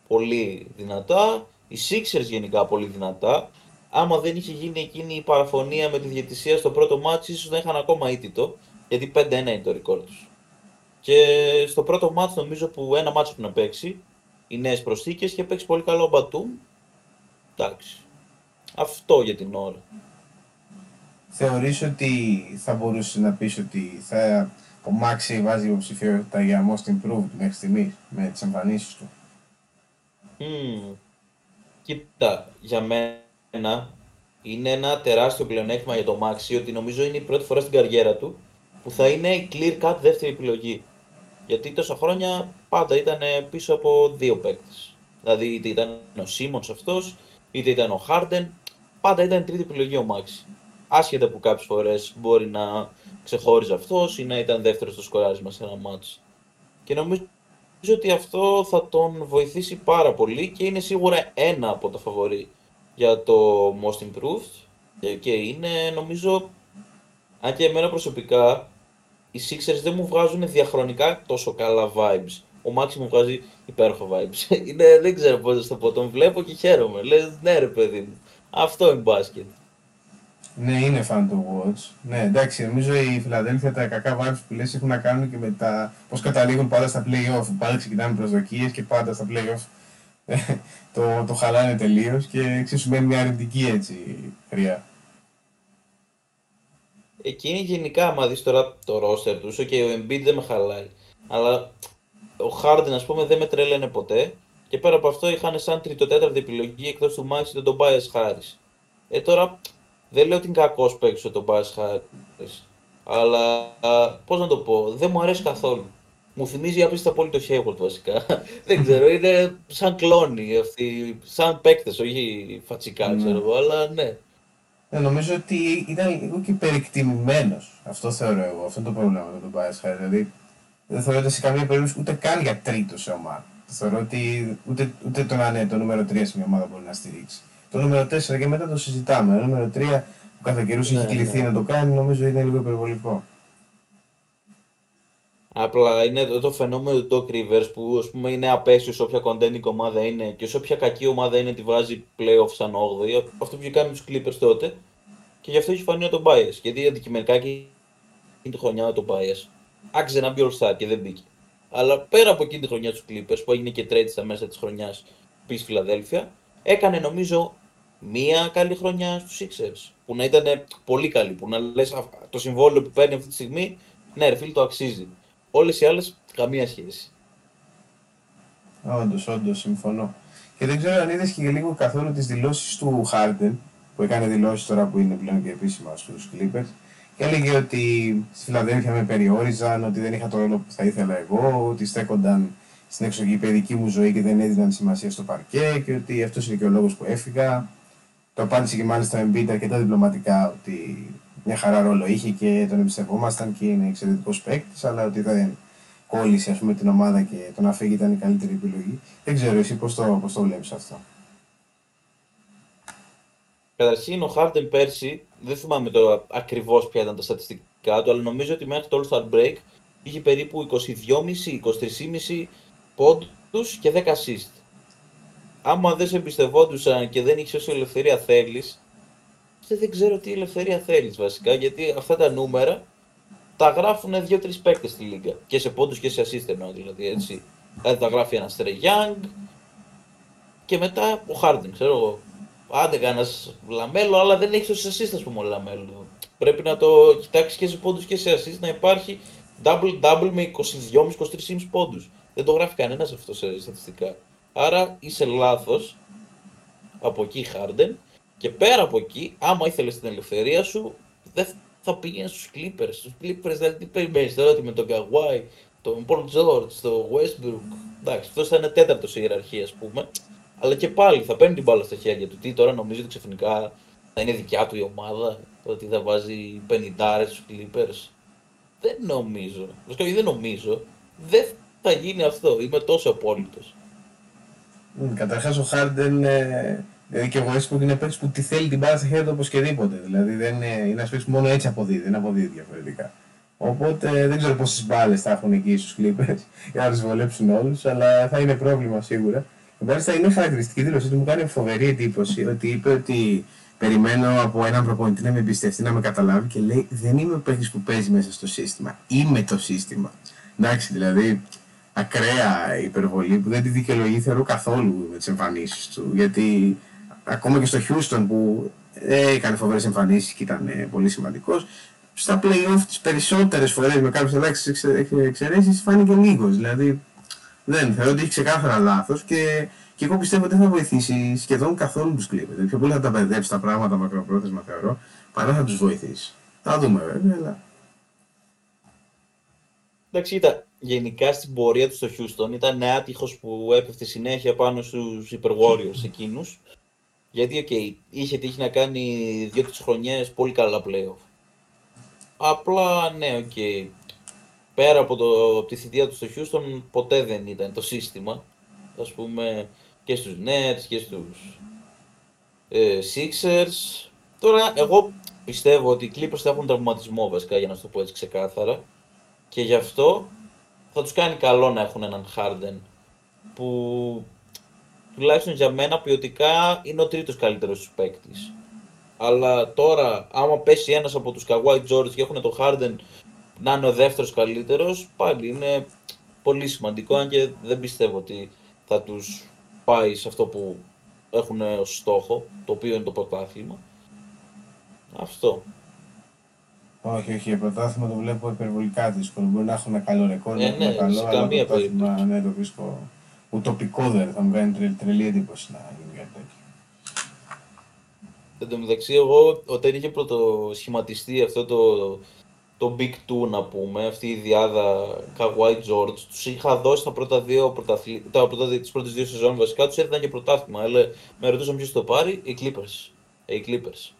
πολύ δυνατά. Οι Sixers γενικά πολύ δυνατά. Άμα δεν είχε γίνει εκείνη η παραφωνία με τη διαιτησία στο πρώτο μάτι, ίσως δεν είχαν ακόμα ήττητο. Γιατί 5-1 είναι το ρεκόρ τους. Και στο πρώτο μάτς νομίζω που ένα μάτσο που να παίξει, οι νέες προσθήκες και παίξει πολύ καλό ο Μπατούμ. Εντάξει. Αυτό για την ώρα. Θεωρείς ότι θα μπορούσε να πεις ότι θα, ο Μάξι βάζει υποψηφιότητα για most improved μέχρι στιγμής με τις εμφανίσεις του; Mm. Κοίτα, για μένα είναι ένα τεράστιο πλεονέκτημα για το Μάξι ότι νομίζω είναι η πρώτη φορά στην καριέρα του που θα είναι η clear cut δεύτερη επιλογή. Γιατί τόσα χρόνια πάντα ήταν πίσω από δύο παίκτες. Δηλαδή είτε ήταν ο Σίμονς αυτός, είτε ήταν ο Χάρντεν. Πάντα ήταν τρίτη επιλογή ο Μάξι. Άσχετα που κάποιες φορές μπορεί να ξεχώριζε αυτός ή να ήταν δεύτερος στο σκοράρισμα σε ένα μάτσο. Και νομίζω ότι αυτό θα τον βοηθήσει πάρα πολύ και είναι σίγουρα ένα από τα φαβορή για το Most Improved και είναι νομίζω, αν και εμένα προσωπικά, οι Sixers δεν μου βγάζουν διαχρονικά τόσο καλά vibes. Ο Μάξι μου βγάζει υπέροχα vibes. Είναι, δεν ξέρω πώς θα το πω, τον βλέπω και χαίρομαι. Λες, ναι ρε παιδί μου, αυτό είναι μπάσκετ. Ναι, είναι fan to watch. Ναι, εντάξει, νομίζω η Φιλαδέλφια τα κακά vibes που λες έχουν να κάνουν και με τα πώς καταλήγουν πάντα στα play-off. Πάντα ξεκινάμε προσδοκίες και πάντα στα play-off το, το χαλάνε τελείως και εξίσου μένει μια αρνητική έτσι χρειά. Εκείνη γενικά, άμα δεις τώρα το roster τους, και ο Embiid δεν με χαλάει. Αλλά ο Harden, ας πούμε, δεν με τρέλαινε ποτέ. Και πέρα από αυτό είχαν σαν τρίτο-τέταρτη επιλογή εκτός του Max τον Tobias Harris. Ε, τώρα δεν λέω ότι είναι κακός παίκτης ο Tobias Harris. Αλλά πώς να το πω, δεν μου αρέσει καθόλου. Μου θυμίζει απίστευτα πολύ το Hayward βασικά. δεν ξέρω, είναι σαν κλόνι αυτοί, σαν παίκτες, όχι φατσικά, ναι. ξέρω εγώ, αλλά ναι. Ναι, νομίζω ότι ήταν λίγο και υπερεκτιμημένος. Αυτό θεωρώ εγώ. Αυτό είναι το πρόβλημα με τον Bias High. Δηλαδή δεν θεωρώ ότι σε καμία περίπτωση ούτε καν για τρίτο σε ομάδα. Θεωρώ ότι ούτε, ούτε το να είναι το νούμερο 3 σε μια ομάδα μπορεί να στηρίξει. Το νούμερο 4 και μετά το συζητάμε. Το νούμερο 3 που κατά καιρούς έχει ναι, κληθεί ναι. να το κάνει νομίζω είναι λίγο υπερβολικό. Απλά είναι το φαινόμενο του Doc Rivers που ας πούμε, είναι απέσιο σε όποια κοντένικ ομάδα είναι και σε όποια κακή ομάδα είναι τη βγάζει playoff σαν 8η. Αυτό που είχε κάνει τους Clippers τότε. Και γι' αυτό έχει φανεί τον bias. Γιατί αντικειμενικά και εκείνη τη χρονιά τον bias άξιζε να μπει All Star και δεν μπήκε. Αλλά πέρα από εκείνη τη χρονιά τους Clippers που έγινε και trade στα μέσα της χρονιάς πίσω Φιλαδέλφια, έκανε νομίζω μία καλή χρονιά στους Sixers. Που να ήταν πολύ καλή. Που να λες το συμβόλαιο που παίρνει αυτή τη στιγμή, ναι, ρε φίλε, το αξίζει. Όλες οι άλλες καμία σχέση. Όντως, όντως, συμφωνώ. Και δεν ξέρω αν είδες και λίγο καθόλου τις δηλώσεις του Harden, που έκανε δηλώσεις τώρα που είναι πλέον και επίσημα στους Clippers. Και έλεγε ότι στη Φιλαδέλφια με περιόριζαν, ότι δεν είχα το ρόλο που θα ήθελα εγώ, ότι στέκονταν στην εξωγηπαιδική μου ζωή και δεν έδιναν σημασία στο παρκέ και ότι αυτός είναι και ο λόγος που έφυγα. Το απάντησε και μάλιστα με Μπίτα αρκετά διπλωματικά ότι μια χαρά ρόλο είχε και τον εμπιστευόμασταν και είναι εξαιρετικός παίκτης, αλλά ότι δεν κόλλησε ας πούμε, την ομάδα και το να φύγει ήταν η καλύτερη επιλογή. Δεν ξέρω εσύ πώς το, πώς το βλέπεις αυτό; Καταρχήν ο Χάρντεν πέρσι, δεν θυμάμαι τώρα ακριβώς ποια ήταν τα στατιστικά του, αλλά νομίζω ότι μέχρι το All-Star Break είχε περίπου 22,5-23,5 πόντους και 10 assist. Άμα δεν σε εμπιστευόντουσαν και δεν είχες όση ελευθερία θέλεις, δεν ξέρω τι ελευθερία θέλεις βασικά, γιατί αυτά τα νούμερα τα γράφουν δύο-τρεις παίκτες στη Λίγκα. Και σε πόντους και σε assist εννοώ δηλαδή έτσι. Δηλαδή τα γράφει ένας Stray Young και μετά ο Harden, ξέρω εγώ. Άντε κανένας λαμέλο, αλλά δεν έχεις τόσες assist, ας πούμε, ο λαμέλο. Πρέπει να το κοιτάξεις και σε πόντους και σε assist να υπάρχει double-double με 22,5-23,5 πόντους. Δεν το γράφει κανένας αυτό σε στατιστικά. Άρα είσαι λάθος από εκεί Harden και πέρα από εκεί, άμα ήθελες την ελευθερία σου, δεν θα πήγαινες στους Clippers. Στους Clippers δηλαδή τι περιμένεις τώρα ότι με τον Kawhi, τον Paul George, τον Westbrook. Εντάξει, αυτός θα είναι τέταρτος σε ιεραρχία, ας πούμε. Αλλά και πάλι θα παίρνει την μπάλα στα χέρια του. Τι τώρα νομίζει ότι ξαφνικά θα είναι δικιά του η ομάδα, ότι θα βάζει 50 στους Clippers. Δεν νομίζω. Βασικά δεν νομίζω. Δεν θα γίνει αυτό. Είμαι τόσο απόλυτος. Καταρχάς ο Χάρντεν ε, Δηλαδή και ο Westbrook είναι παίκτης που τη θέλει την μπάλα στα χέρια του οπωσδήποτε. Δηλαδή δεν είναι, είναι ένας παίκτης που μόνο έτσι αποδίδει, δεν αποδίδει διαφορετικά. Οπότε δεν ξέρω πόσες μπάλες θα έχουν εκεί στους Clippers για να τους βολέψουν όλους, αλλά θα είναι πρόβλημα σίγουρα. Και μάλιστα είναι χαρακτηριστική δήλωση ότι μου κάνει φοβερή εντύπωση ότι είπε ότι περιμένω από έναν προπονητή να με εμπιστευτεί, να με καταλάβει και λέει δεν είμαι ο παίκτης που παίζει μέσα στο σύστημα. Είμαι το σύστημα. Εντάξει, δηλαδή ακραία υπερβολή που δεν τη δικαιολογεί θεωρώ καθόλου με τις εμφανίσεις του. Γιατί ακόμα και στο Houston που ε, έκανε φοβερές εμφανίσεις και ήταν ε, πολύ σημαντικός, στα play-off τις περισσότερες φορές με κάποιες ελάχιστες εξαιρέσεις φάνηκε λίγος. Δηλαδή δεν θεωρώ ότι έχει ξεκάθαρα λάθος και, και εγώ πιστεύω ότι δεν θα βοηθήσει σχεδόν καθόλου τους Clippers. Δηλαδή, πιο πολύ θα τα μπερδέψει τα πράγματα μακροπρόθεσμα θεωρώ παρά θα τους βοηθήσει. Θα δούμε βέβαια, αλλά... Εντάξει, ήταν γενικά στην πορεία τους στο Houston ήταν άτυχος που έπεφτε συνέχεια πάνω στους Super Warriors εκείνους. Γιατί, okay, είχε τύχει να κάνει δύο-τρεις χρονιές πολύ καλά playoff. Απλά, ναι, OK. Okay. Πέρα από, το, από τη θητεία του στο Houston, ποτέ δεν ήταν το σύστημα. Ας πούμε, και στους Nets και στους ε, Sixers. Τώρα, εγώ πιστεύω ότι οι Clippers θα έχουν τραυματισμό βασικά, για να σου το πω έτσι ξεκάθαρα. Και γι' αυτό θα τους κάνει καλό να έχουν έναν Harden που τουλάχιστον για μένα ποιοτικά είναι ο τρίτος καλύτερος τους παίκτης. Αλλά τώρα, άμα πέσει ένας από τους Kawhi George και έχουν τον Harden να είναι ο δεύτερος καλύτερος, πάλι είναι πολύ σημαντικό, αν και δεν πιστεύω ότι θα τους πάει σε αυτό που έχουν ως στόχο, το οποίο είναι το πρωτάθλημα. Αυτό. Όχι, όχι, το πρωτάθλημα το βλέπω υπερβολικά δύσκολο. Μπορεί να έχουν ένα καλό ρεκόρ, ε, ναι, καλό, αλλά το πρωτάθλημα ναι, το βρίσκω ουτοπικό δεν θα μου κάνει τρελ, τρελή εντύπωση να γίνει κάτι τέτοιο. Εν τω μεταξύ, εγώ όταν είχε πρωτοσχηματιστεί αυτό το, το Big Two να πούμε, αυτή η διάδα Kawhi George, τους είχα δώσει τα πρώτα δύο πρωταθλή, τα πρώτα, τις πρώτες δύο σεζόν βασικά, τους έδιναν και πρωτάθλημα, αλλά με ρωτούσαν ποιος το πάρει, οι Clippers. Ε, οι Clippers.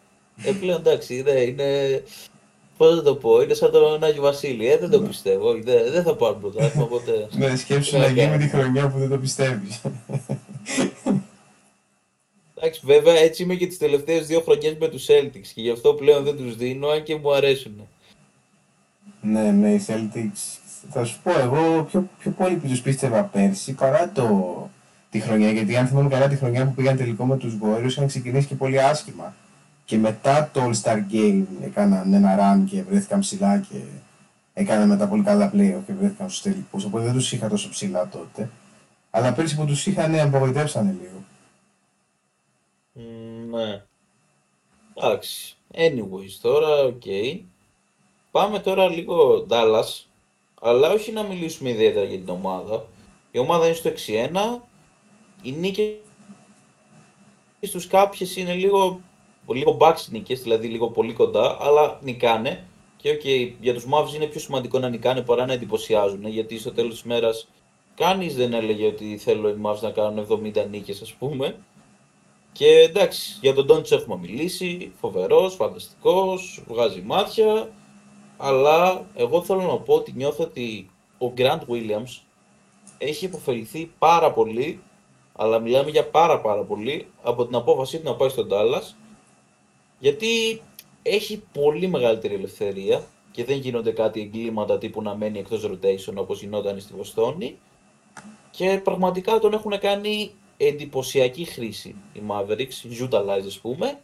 Ε, πλέον εντάξει, είναι, είναι Πώς θα το πω, είναι σαν τον Άγιο Βασίλη. Ε, δεν το ναι. πιστεύω. Δεν, δεν θα πάρουν πρωτάθλημα ποτέ. Ναι, σκέψου να γίνει τη χρονιά που δεν το πιστεύεις. Εντάξει, βέβαια έτσι είμαι και τις τελευταίες δύο χρονιές με τους Celtics και γι' αυτό πλέον δεν τους δίνω, αν και μου αρέσουν. Ναι, ναι, οι Celtics. Θα σου πω, εγώ πιο, πιο πολύ που τους πίστευα πέρσι παρά το, τη χρονιά. Γιατί αν θυμάμαι καλά τη χρονιά που πήγαν τελικό με τους Warriors είχαν ξεκινήσει και πολύ άσχημα και μετά το All-Star Game έκαναν ένα run και βρέθηκαν ψηλά και έκαναν μετά πολύ καλά playoff και βρέθηκαν στους τελικούς, οπότε δεν τους είχα τόσο ψηλά τότε. Αλλά πέρυσι που τους είχα, ναι, απογοητεύσανε λίγο. Mm, ναι. Εντάξει. Anyways, τώρα, OK. Okay. Πάμε τώρα λίγο Dallas, αλλά όχι να μιλήσουμε ιδιαίτερα για την ομάδα. Η ομάδα είναι στο 6-1, οι νίκες στους κάποιες είναι λίγο λίγο backs νίκες, δηλαδή λίγο πολύ κοντά, αλλά νικάνε. Και okay, για τους Mavs είναι πιο σημαντικό να νικάνε παρά να εντυπωσιάζουν, γιατί στο τέλος της μέρας κανείς δεν έλεγε ότι θέλω οι Mavs να κάνουν 70 νίκες, ας πούμε. Και εντάξει, για τον Ντόντς έχουμε μιλήσει, φοβερός, φανταστικός, βγάζει μάτια, αλλά εγώ θέλω να πω ότι νιώθω ότι ο Grant Williams έχει υποφεληθεί πάρα πολύ, αλλά μιλάμε για πάρα πάρα πολύ, από την απόφασή του να πάει στον Dallas γιατί έχει πολύ μεγαλύτερη ελευθερία και δεν γίνονται κάτι εγκλήματα τύπου να μένει εκτός rotation όπως γινόταν στη Βοστόνη και πραγματικά τον έχουν κάνει εντυπωσιακή χρήση οι Mavericks, utilize ας πούμε.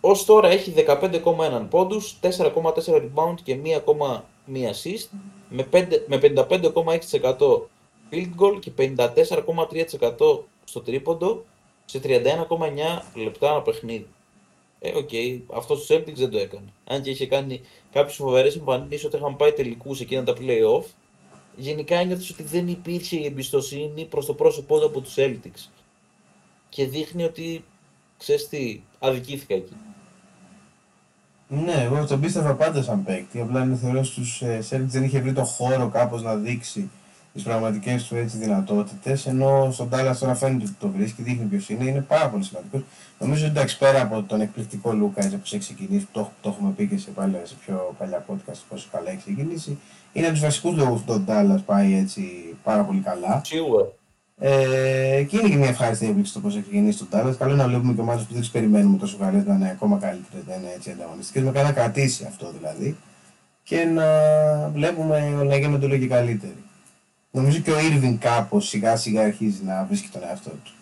Ως τώρα έχει 15,1 πόντους, 4,4 rebound και 1,1 assist με, 5, με 55,6% field goal και 54,3% στο τρίποντο σε 31,9 λεπτά ένα παιχνίδι. Ε, OK, okay. αυτός στο Celtics δεν το έκανε. Αν και είχε κάνει κάποιες φοβερές εμφανίσεις όταν είχαν πάει τελικούς εκείνα τα playoff, γενικά ένιωθες ότι δεν υπήρχε η εμπιστοσύνη προς το πρόσωπό του από τους Celtics. Και δείχνει ότι ξέρεις τι, αδικήθηκα εκεί. Ναι, εγώ τον πίστευα πάντα σαν παίκτη. Απλά είναι θεωρώ στους ε, Celtics δεν είχε βρει το χώρο κάπως να δείξει τις πραγματικές του έτσι δυνατότητες. Ενώ στον Τάλλας τώρα φαίνεται ότι το βρίσκει, δείχνει ποιος είναι, είναι πάρα πολύ σημαντικός. Νομίζω ότι εντάξει, πέρα από τον εκπληκτικό Λούκα έτσι, που έχει ξεκινήσει, το, το έχουμε πει και σε, πάλι, σε πιο παλιά podcast πόσο καλά έχει ξεκινήσει, είναι από τους βασικούς λόγους που τον Τάλλας πάει έτσι πάρα πολύ καλά. Σίγουρα. Ε, και είναι και μια ευχάριστη έκπληξη το πώς έχει ξεκινήσει τον Τάλλας. Καλό να βλέπουμε και ομάδες που δεν τις περιμένουμε τόσο καλέ να είναι ακόμα καλύτερες, να είναι έτσι ανταγωνιστικές. Με κάνει να κρατήσει αυτό δηλαδή και να βλέπουμε να γίνονται όλο και καλύτεροι. Νομίζω και ο Ήρβιν κάπως σιγά σιγά αρχίζει να βρίσκει τον εαυτό του.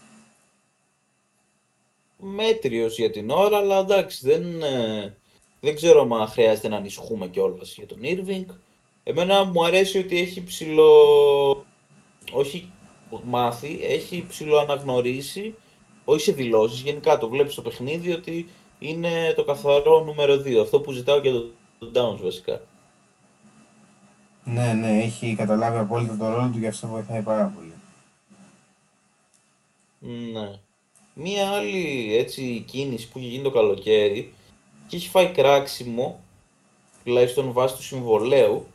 Μέτριος για την ώρα, αλλά εντάξει, δεν, ε, δεν ξέρω αν χρειάζεται να ανησυχούμε κιόλας για τον Ήρβινγκ. Εμένα μου αρέσει ότι έχει ψηλό, όχι μάθει, έχει ψηλό αναγνωρίσει, όχι σε δηλώσεις. Γενικά το βλέπεις στο παιχνίδι ότι είναι το καθαρό νούμερο 2. Αυτό που ζητάω και το, το Downs βασικά. Ναι, ναι, έχει καταλάβει απόλυτα τον ρόλο του και αυτό βοηθάει πάρα πολύ. Ναι. Μία άλλη έτσι κίνηση που έχει γίνει το καλοκαίρι και έχει φάει κράξιμο, τουλάχιστον βάσει του συμβολαίου,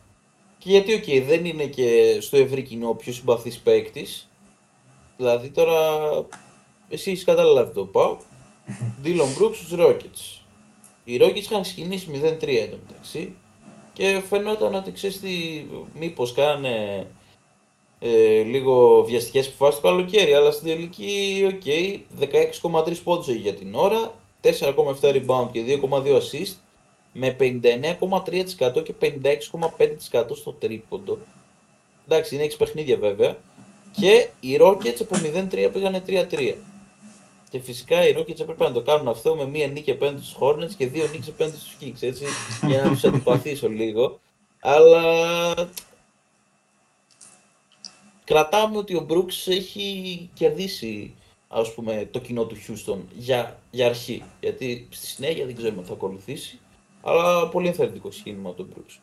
Και γιατί, οκ, δεν είναι και στο ευρύ κοινό ο πιο συμπαθής παίκτης. Δηλαδή τώρα, εσύ έχεις καταλάβει το πάω. Ντίλον Μπρουκς στους Rockets. Οι Rockets είχαν ξεκινήσει 0-3 εντωμεταξύ και φαινόταν ότι ξέρεις τι, μήπως κάνανε ε, λίγο βιαστικές αποφάσεις το καλοκαίρι, αλλά στην τελική, OK, okay, 16,3 πόντους έχει για την ώρα, 4,7 rebound και 2,2 assist, με 59,3% και 56,5% στο τρίποντο. Εντάξει, είναι 6 παιχνίδια βέβαια. Και οι Rockets από 0-3 πήγανε 3-3. Και φυσικά οι Rockets έπρεπε να το κάνουν αυτό με μία νίκη απέναντι στους Hornets και δύο νίκες απέναντι στους Kings, έτσι, για να τους αντιπαθήσω λίγο. Αλλά κρατάμε ότι ο Brooks έχει κερδίσει ας πούμε, το κοινό του Houston για, για αρχή. Γιατί στη συνέχεια δεν ξέρουμε αν θα ακολουθήσει. Αλλά πολύ ενθαρρυντικό ξεκίνημα από τον Brooks.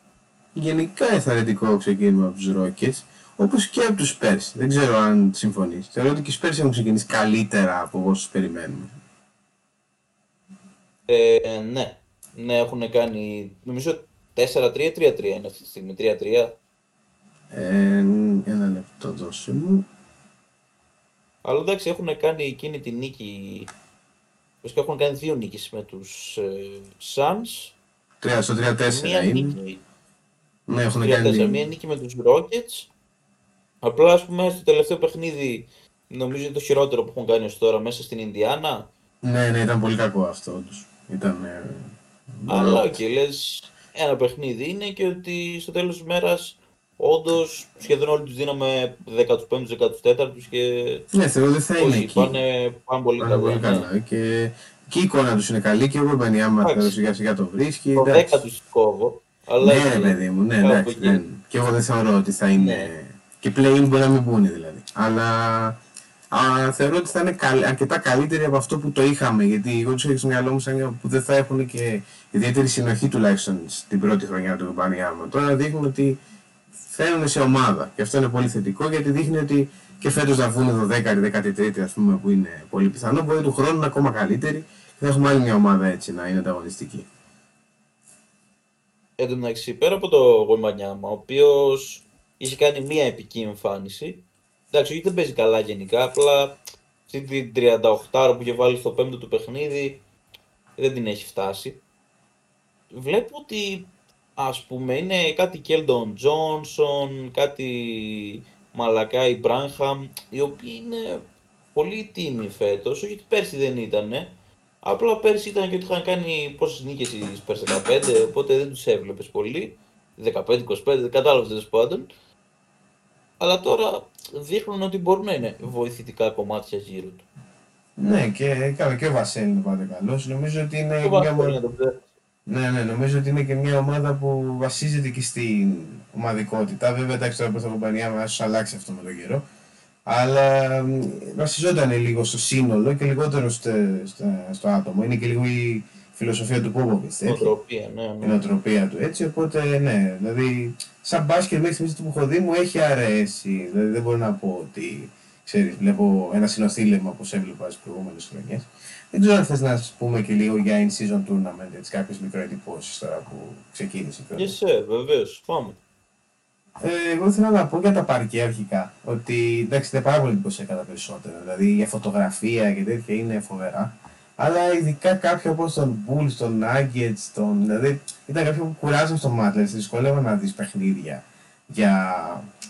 Γενικά ενθαρρυντικό ξεκίνημα από τους Rockets, όπως και από τους Spurs. Δεν ξέρω αν συμφωνείς. Θεωρώ ότι και οι Spurs έχουν ξεκινήσει καλύτερα από όσου περιμένουμε. Ε, ναι. Ναι, έχουν κάνει. Νομίζω 4-3-3-3 είναι αυτή τη στιγμή. 3-3. Ε, ένα λεπτό δώσε μου. Αλλά εντάξει, έχουν κάνει εκείνη τη νίκη. Βασικά έχουν κάνει δύο νίκες με τους ε, Suns. Τρία στο 3-4 Μία είναι. νίκη, Ναι, έχουν 3-4, κάνει. μία νίκη με τους Rockets. Απλά, ας πούμε, στο τελευταίο παιχνίδι, νομίζω είναι το χειρότερο που έχουν κάνει ως τώρα μέσα στην Ινδιάνα. Ναι, ναι, ήταν πολύ κακό αυτό όντως. Ήταν. Ε, Αλλά, οκ, λες, ένα παιχνίδι είναι και ότι στο τέλος της μέρας, όντως, σχεδόν όλοι τους δίναμε 15ους-14ους και Ναι, θεωρώ ότι θα είναι όχι, εκεί. πάνε, πάνε πολύ Πάνε καλά. πολύ ναι. καλά. Και, και η εικόνα τους είναι καλή και ο Γουεμπανιάμα Εντάξει. τώρα σιγά σιγά το βρίσκει. Το εντάξει. 10 τους κόβω. Αλλά Ναι, εκεί- ρε παιδί μου, ναι, κάπου εντάξει. εκεί. Δεν... Και εγώ δεν θεωρώ ότι θα είναι. Ναι. Και play-in μπορεί να μην μπουν δηλαδή. Αλλά α, θεωρώ ότι θα είναι καλ... αρκετά καλύτεροι από αυτό που το είχαμε. Γιατί εγώ τους έχω στο μυαλό μου σαν μια που δεν θα έχουν και ιδιαίτερη συνοχή τουλάχιστον στην πρώτη χρονιά του Μπανιάμα. Τώρα δείχνουν ότι φέρνουν σε ομάδα. Και αυτό είναι πολύ θετικό γιατί δείχνει ότι και φέτος θα βγουν 12η, 13η ας πούμε που είναι πολύ πιθανό. Μπορεί του χρόνου να είναι ακόμα καλύτεροι και θα έχουμε άλλη μια ομάδα έτσι να είναι ανταγωνιστική. Εν τω μεταξύ, πέρα από το Γουεμπανιάμα, ο οποίος είχε κάνει μία επική εμφάνιση. Εντάξει, όχι δεν παίζει καλά γενικά, απλά αυτή την 38 που είχε βάλει στο πέμπτο του παιχνίδι δεν την έχει φτάσει. Βλέπω ότι ας πούμε είναι κάτι Κέλντον Τζόνσον, κάτι Μαλακάι Μπράνχαμ, οι οποίοι είναι πολύ τίμοι φέτος, όχι ότι πέρσι δεν ήτανε, Απλά πέρσι ήταν και ότι είχαν κάνει πόσες νίκες οι Spurs 15, οπότε δεν τους έβλεπες πολύ. 15-25, δεν κατάλαβες τέλος πάντων. Αλλά τώρα δείχνουν ότι μπορούν να είναι βοηθητικά κομμάτια γύρω του. Ναι, και, καλά, και ο Βασέλη είναι πάντα καλός. Νομίζω ότι είναι Το μια βάζω ομάδα. να το ξέρω. Ναι, ναι, νομίζω ότι είναι και μια ομάδα που βασίζεται και στην ομαδικότητα. Βέβαια, εντάξει, τώρα που θα κομπανιά μα ίσως αλλάξει αυτό με τον καιρό. Αλλά μ, βασιζόταν λίγο στο σύνολο και λιγότερο στο, στο, στο άτομο. Είναι και λίγο η φιλοσοφία του Πόποβιτ. Νοοτροπία, ναι, η ναι. νοοτροπία του. Έτσι, οπότε ναι, δηλαδή, σαν μπάσκετ μέχρι στιγμής που έχω δει μου έχει αρέσει. Δηλαδή, δεν μπορώ να πω ότι ξέρεις, βλέπω ένα συνοθήλευμα όπως έβλεπα τι προηγούμενες χρονιές. Δεν ξέρω αν θες να σας πούμε και λίγο για in season tournament, έτσι, κάποιες μικροεντυπώσεις τώρα που ξεκίνησε. Και κιόλας. σε, βεβαίως, πάμε. Ε, εγώ ήθελα να πω για τα παρκέ αρχικά. Ότι εντάξει, είναι πάρα πολύ εντυπωσιακά τα περισσότερα. Δηλαδή για φωτογραφία και τέτοια είναι φοβερά. Αλλά ειδικά κάποια όπως τον Bulls, τον Nuggets, τον. Δηλαδή ήταν κάποια που κουράζαν στο μάτι. Δηλαδή σε δυσκολεύω να δεις παιχνίδια για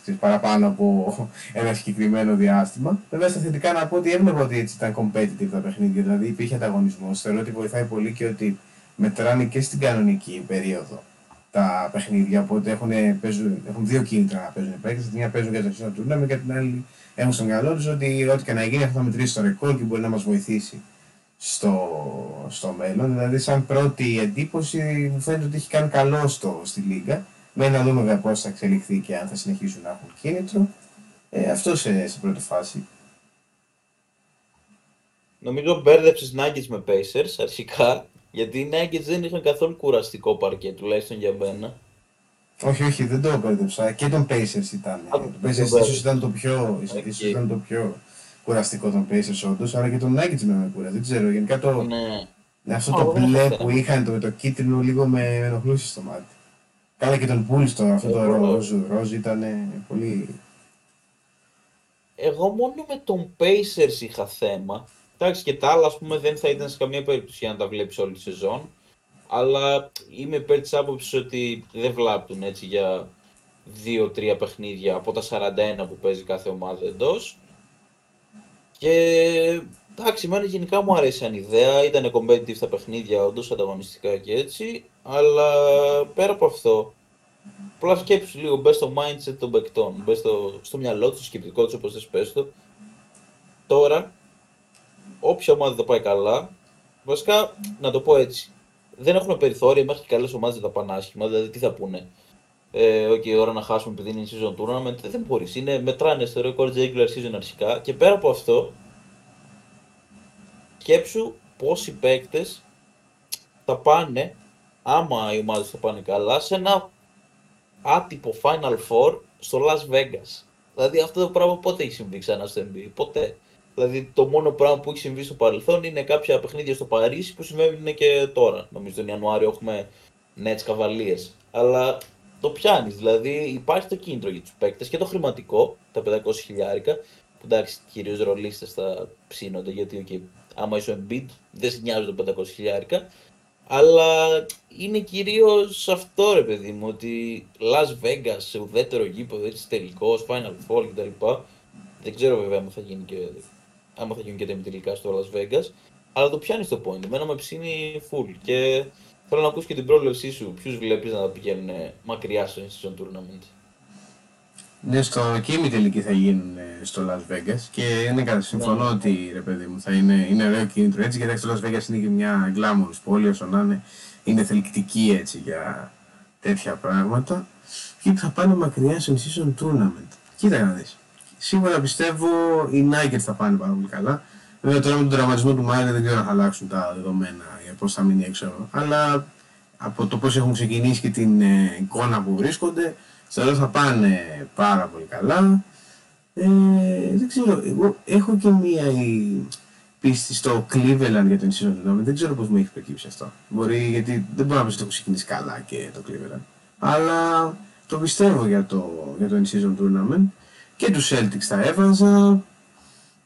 ξέρεις, παραπάνω από ένα συγκεκριμένο διάστημα. Βέβαια στα θετικά να πω ότι έβλεπα ότι έτσι ήταν competitive τα παιχνίδια. Δηλαδή υπήρχε ανταγωνισμός. Θεωρώ ότι βοηθάει πολύ και ότι μετράνε και στην κανονική περίοδο τα παιχνίδια. Οπότε έχουν, παίζουν, έχουν δύο κίνητρα να παίζουν οι παίκτες. Την μία παίζουν για το season tournament και την άλλη έχουν στο μυαλό τους ότι ό,τι και να γίνει αυτό θα μετρήσει το ρεκόρ και μπορεί να μας βοηθήσει στο, στο μέλλον. Δηλαδή, σαν πρώτη εντύπωση, μου φαίνεται ότι έχει κάνει καλό στο, στη Λίγκα. Μένει να δούμε βέβαια πώς θα εξελιχθεί και αν θα συνεχίσουν να έχουν κίνητρο. Ε, αυτό σε, σε πρώτη φάση. Νομίζω μπέρδεψες Nuggets με Pacers αρχικά, γιατί οι Nuggets δεν είχαν καθόλου κουραστικό παρκέ, τουλάχιστον για μένα. Όχι, όχι, δεν το μπέρδεψα. Και των Pacers ήταν. Α, το των Pacers ίσως μπέρδεψα. ήταν το πιο, ίσως Οκ. ήταν το πιο κουραστικό των Pacers όντως, αλλά και των Nuggets με με κουράζει. Δεν ξέρω, γενικά το, Ναι. αυτό Α, το εγώ δεν μπλε έχω που θέμα. είχαν το, με το κίτρινο λίγο με ενοχλούσε στο μάτι. Καλά και των Bulls στο αυτό το ροζ, ροζ ήταν πολύ... Εγώ μόνο με των Pacers είχα θέμα. Εντάξει και τα άλλα ας πούμε δεν θα ήταν σε καμία περίπτωση για να τα βλέπεις όλη τη σεζόν. Αλλά είμαι υπέρ της άποψης ότι δεν βλάπτουν έτσι για 2-3 παιχνίδια από τα 41 που παίζει κάθε ομάδα εντός. Και εντάξει, εμένα γενικά μου αρέσει σαν ιδέα. Ήταν competitive τα παιχνίδια, όντως ανταγωνιστικά και έτσι. Αλλά πέρα από αυτό, απλά σκέψου λίγο, μπε στο mindset των παικτών. Μπες στο, στο μυαλό τους, στο σκεπτικό τους, όπως θες πες το. Τώρα, όποια ομάδα θα πάει καλά, βασικά να το πω έτσι. Δεν έχουν περιθώρια μέχρι και καλές ομάδες να τα πάνε άσχημα. Δηλαδή, τι θα πούνε ε, okay, ώρα να χάσουμε επειδή είναι season tournament, δεν μπορείς. Είναι, μετράνε στο record regular season αρχικά και πέρα από αυτό, σκέψου πόσοι παίκτες θα πάνε, άμα οι ομάδες θα πάνε καλά, σε ένα άτυπο Final Four στο Las Vegas. Δηλαδή αυτό το πράγμα πότε έχει συμβεί ξανά στο NBA, ποτέ. Δηλαδή το μόνο πράγμα που έχει συμβεί στο παρελθόν είναι κάποια παιχνίδια στο Παρίσι που συμβαίνουν και τώρα. Νομίζω τον Ιανουάριο έχουμε Nets Cavaliers. Αλλά το πιάνεις. Δηλαδή υπάρχει το κίνητρο για τους παίκτες και το χρηματικό, τα 500 χιλιάρικα, που εντάξει κυρίως ρολίστες θα ψήνονται γιατί okay, άμα είσαι Embiid δεν σε νοιάζουν τα 500 χιλιάρικα. Αλλά είναι κυρίως αυτό ρε παιδί μου, ότι Las Vegas σε ουδέτερο γήπεδο, έτσι τελικός, Final Four κτλ. Δεν ξέρω βέβαια άμα θα γίνει και, άμα θα γίνουν και τα τελικά στο Las Vegas. Αλλά το πιάνεις το point. Εμένα με ψήνει full. Και Θέλω να ακούσει και την πρόληψή σου. Ποιους βλέπεις να πηγαίνουν μακριά στο season tournament; Ναι, στο και τελική θα γίνουν στο Las Vegas και είναι κάτι. Συμφωνώ ναι. ότι ρε παιδί μου θα είναι, είναι ωραίο κίνητρο έτσι. Γιατί το Las Vegas είναι και μια glamorous πόλη, όσο να είναι, είναι θελκτική έτσι για τέτοια πράγματα. Και θα πάνε μακριά στο season tournament. Κοίτα να δεις. Σίγουρα πιστεύω οι Nuggets θα πάνε πάρα πολύ καλά. Βέβαια τώρα με τον τραυματισμό του Μάιρ δεν ξέρω αν θα αλλάξουν τα δεδομένα για πώς θα μείνει έξω. Αλλά από το πώς έχουν ξεκινήσει και την ε, εικόνα που βρίσκονται, θεωρώ θα πάνε πάρα πολύ καλά. Ε, δεν ξέρω, εγώ έχω και μία πίστη στο Cleveland για τον season tournament. Δεν ξέρω πώς μου έχει προκύψει αυτό. Μπορεί γιατί δεν μπορώ να πει ότι έχω ξεκινήσει καλά και το Cleveland. Αλλά το πιστεύω για το, για το in-season tournament. Και τους Celtics θα έβαζα.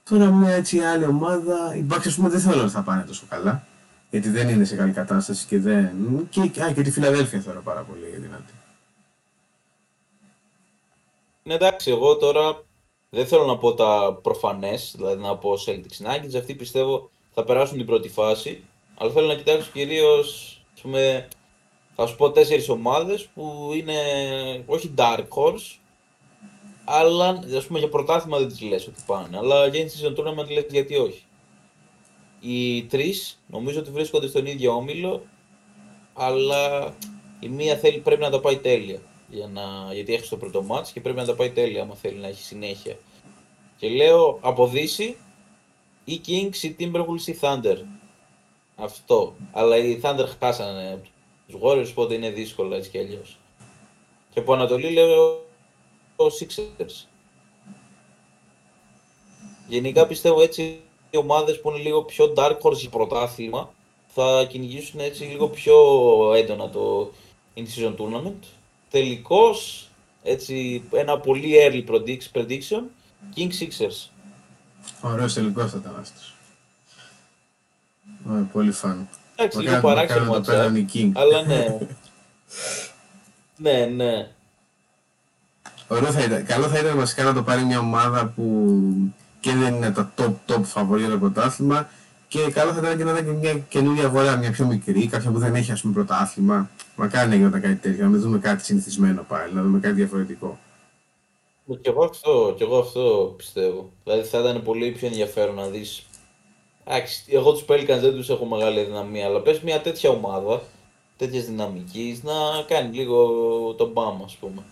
Τώρα μια έτσι άλλη ομάδα, οι Bucks ας πούμε δεν θέλω ότι θα πάνε τόσο καλά. Γιατί δεν είναι σε καλή κατάσταση και δεν... Και, α, και τη Φιλαδέλφια θέλω πάρα πολύ δυνατή. Ναι εντάξει, εγώ τώρα δεν θέλω να πω τα προφανές, δηλαδή να πω Celtics Nuggets, αυτοί πιστεύω θα περάσουν την πρώτη φάση, αλλά θέλω να κοιτάξω κυρίως, πούμε, θα σου πω τέσσερις ομάδες που είναι όχι dark horse, αλλά ας πούμε για πρωτάθλημα δεν τις λες ότι πάνε. Αλλά για season tournament λες γιατί όχι. Οι τρεις νομίζω ότι βρίσκονται στον ίδιο όμιλο, αλλά η μία θέλει, πρέπει να τα πάει τέλεια. Για να, γιατί έχεις το πρώτο μάτς και πρέπει να τα πάει τέλεια άμα θέλει να έχει συνέχεια. Και λέω από Δύση ή Kings ή Timberwolves ή Thunder. Αυτό. Αλλά οι Thunder χάσανε τους Warriors, οπότε είναι δύσκολο έτσι κι αλλιώς. Και από Ανατολή λέω Sixers. Γενικά πιστεύω έτσι οι ομάδες που είναι λίγο πιο dark horse για πρωτάθλημα θα κυνηγήσουν έτσι λίγο πιο έντονα το in-season tournament. Τελικώς, έτσι ένα πολύ early prediction, King Sixers. Ωραίος τελικός θα ήταν αυτός. πολύ φαν. Εντάξει, λίγο παράξενο αλλά ναι. ναι, ναι. Ωραίο θα ήταν. Καλό θα ήταν βασικά να το πάρει μια ομάδα που και δεν είναι τα top top φαβορή για το πρωτάθλημα και καλό θα ήταν και να ήταν και μια καινούργια αγορά, μια πιο μικρή, κάποια που δεν έχει ας πούμε πρωτάθλημα. Μακάρι να γινόταν κάτι τέτοιο, να μην δούμε κάτι συνηθισμένο πάλι, να δούμε κάτι διαφορετικό. Και εγώ αυτό, και εγώ αυτό πιστεύω. Δηλαδή θα ήταν πολύ πιο ενδιαφέρον να δεις εγώ τους Pelicans δεν τους έχω μεγάλη δυναμία, αλλά πες μια τέτοια ομάδα, τέτοια δυναμικής, να κάνει λίγο τον μπαμ, ας πούμε.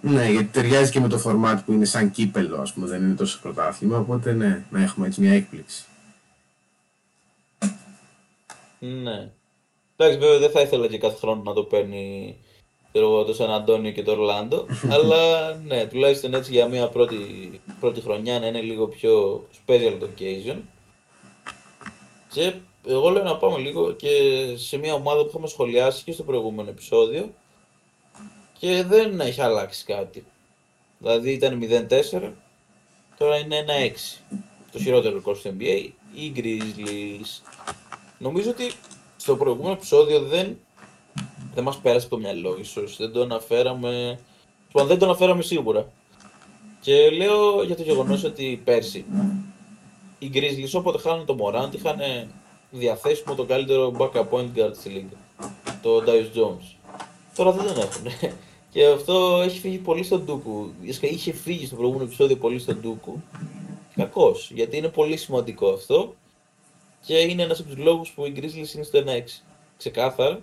Ναι, γιατί ταιριάζει και με το format που είναι σαν κύπελο, ας πούμε, δεν είναι τόσο πρωτάθλημα, οπότε ναι, να έχουμε έτσι μια έκπληξη. Ναι. Εντάξει, βέβαια δεν θα ήθελα και κάθε χρόνο να το παίρνει το Σαν Αντώνιο και το Ορλάντο, αλλά ναι, τουλάχιστον έτσι για μια πρώτη, πρώτη χρονιά να είναι λίγο πιο special occasion. Και εγώ λέω να πάμε λίγο και σε μια ομάδα που είχαμε σχολιάσει και στο προηγούμενο επεισόδιο, και δεν έχει αλλάξει κάτι. Δηλαδή ήταν 0-4, τώρα είναι 1-6. Το χειρότερο ρεκόρ στο NBA, οι Grizzlies. Νομίζω ότι στο προηγούμενο επεισόδιο δεν, δεν μας πέρασε το μυαλό ίσως, δεν το αναφέραμε, δεν το αναφέραμε σίγουρα. Και λέω για το γεγονός ότι πέρσι οι Grizzlies όποτε χάνουν το Morant είχαν διαθέσιμο το καλύτερο backup point guard στη λίγα, το Darius Jones. Τώρα δεν τον έχουν. Και αυτό έχει φύγει πολύ στον Ντούκου. Είχε φύγει στο προηγούμενο επεισόδιο πολύ στον Ντούκου. Κακός. Γιατί είναι πολύ σημαντικό αυτό. Και είναι ένας από τους λόγους που οι Grizzlies είναι στο 1-6. Ξεκάθαρα.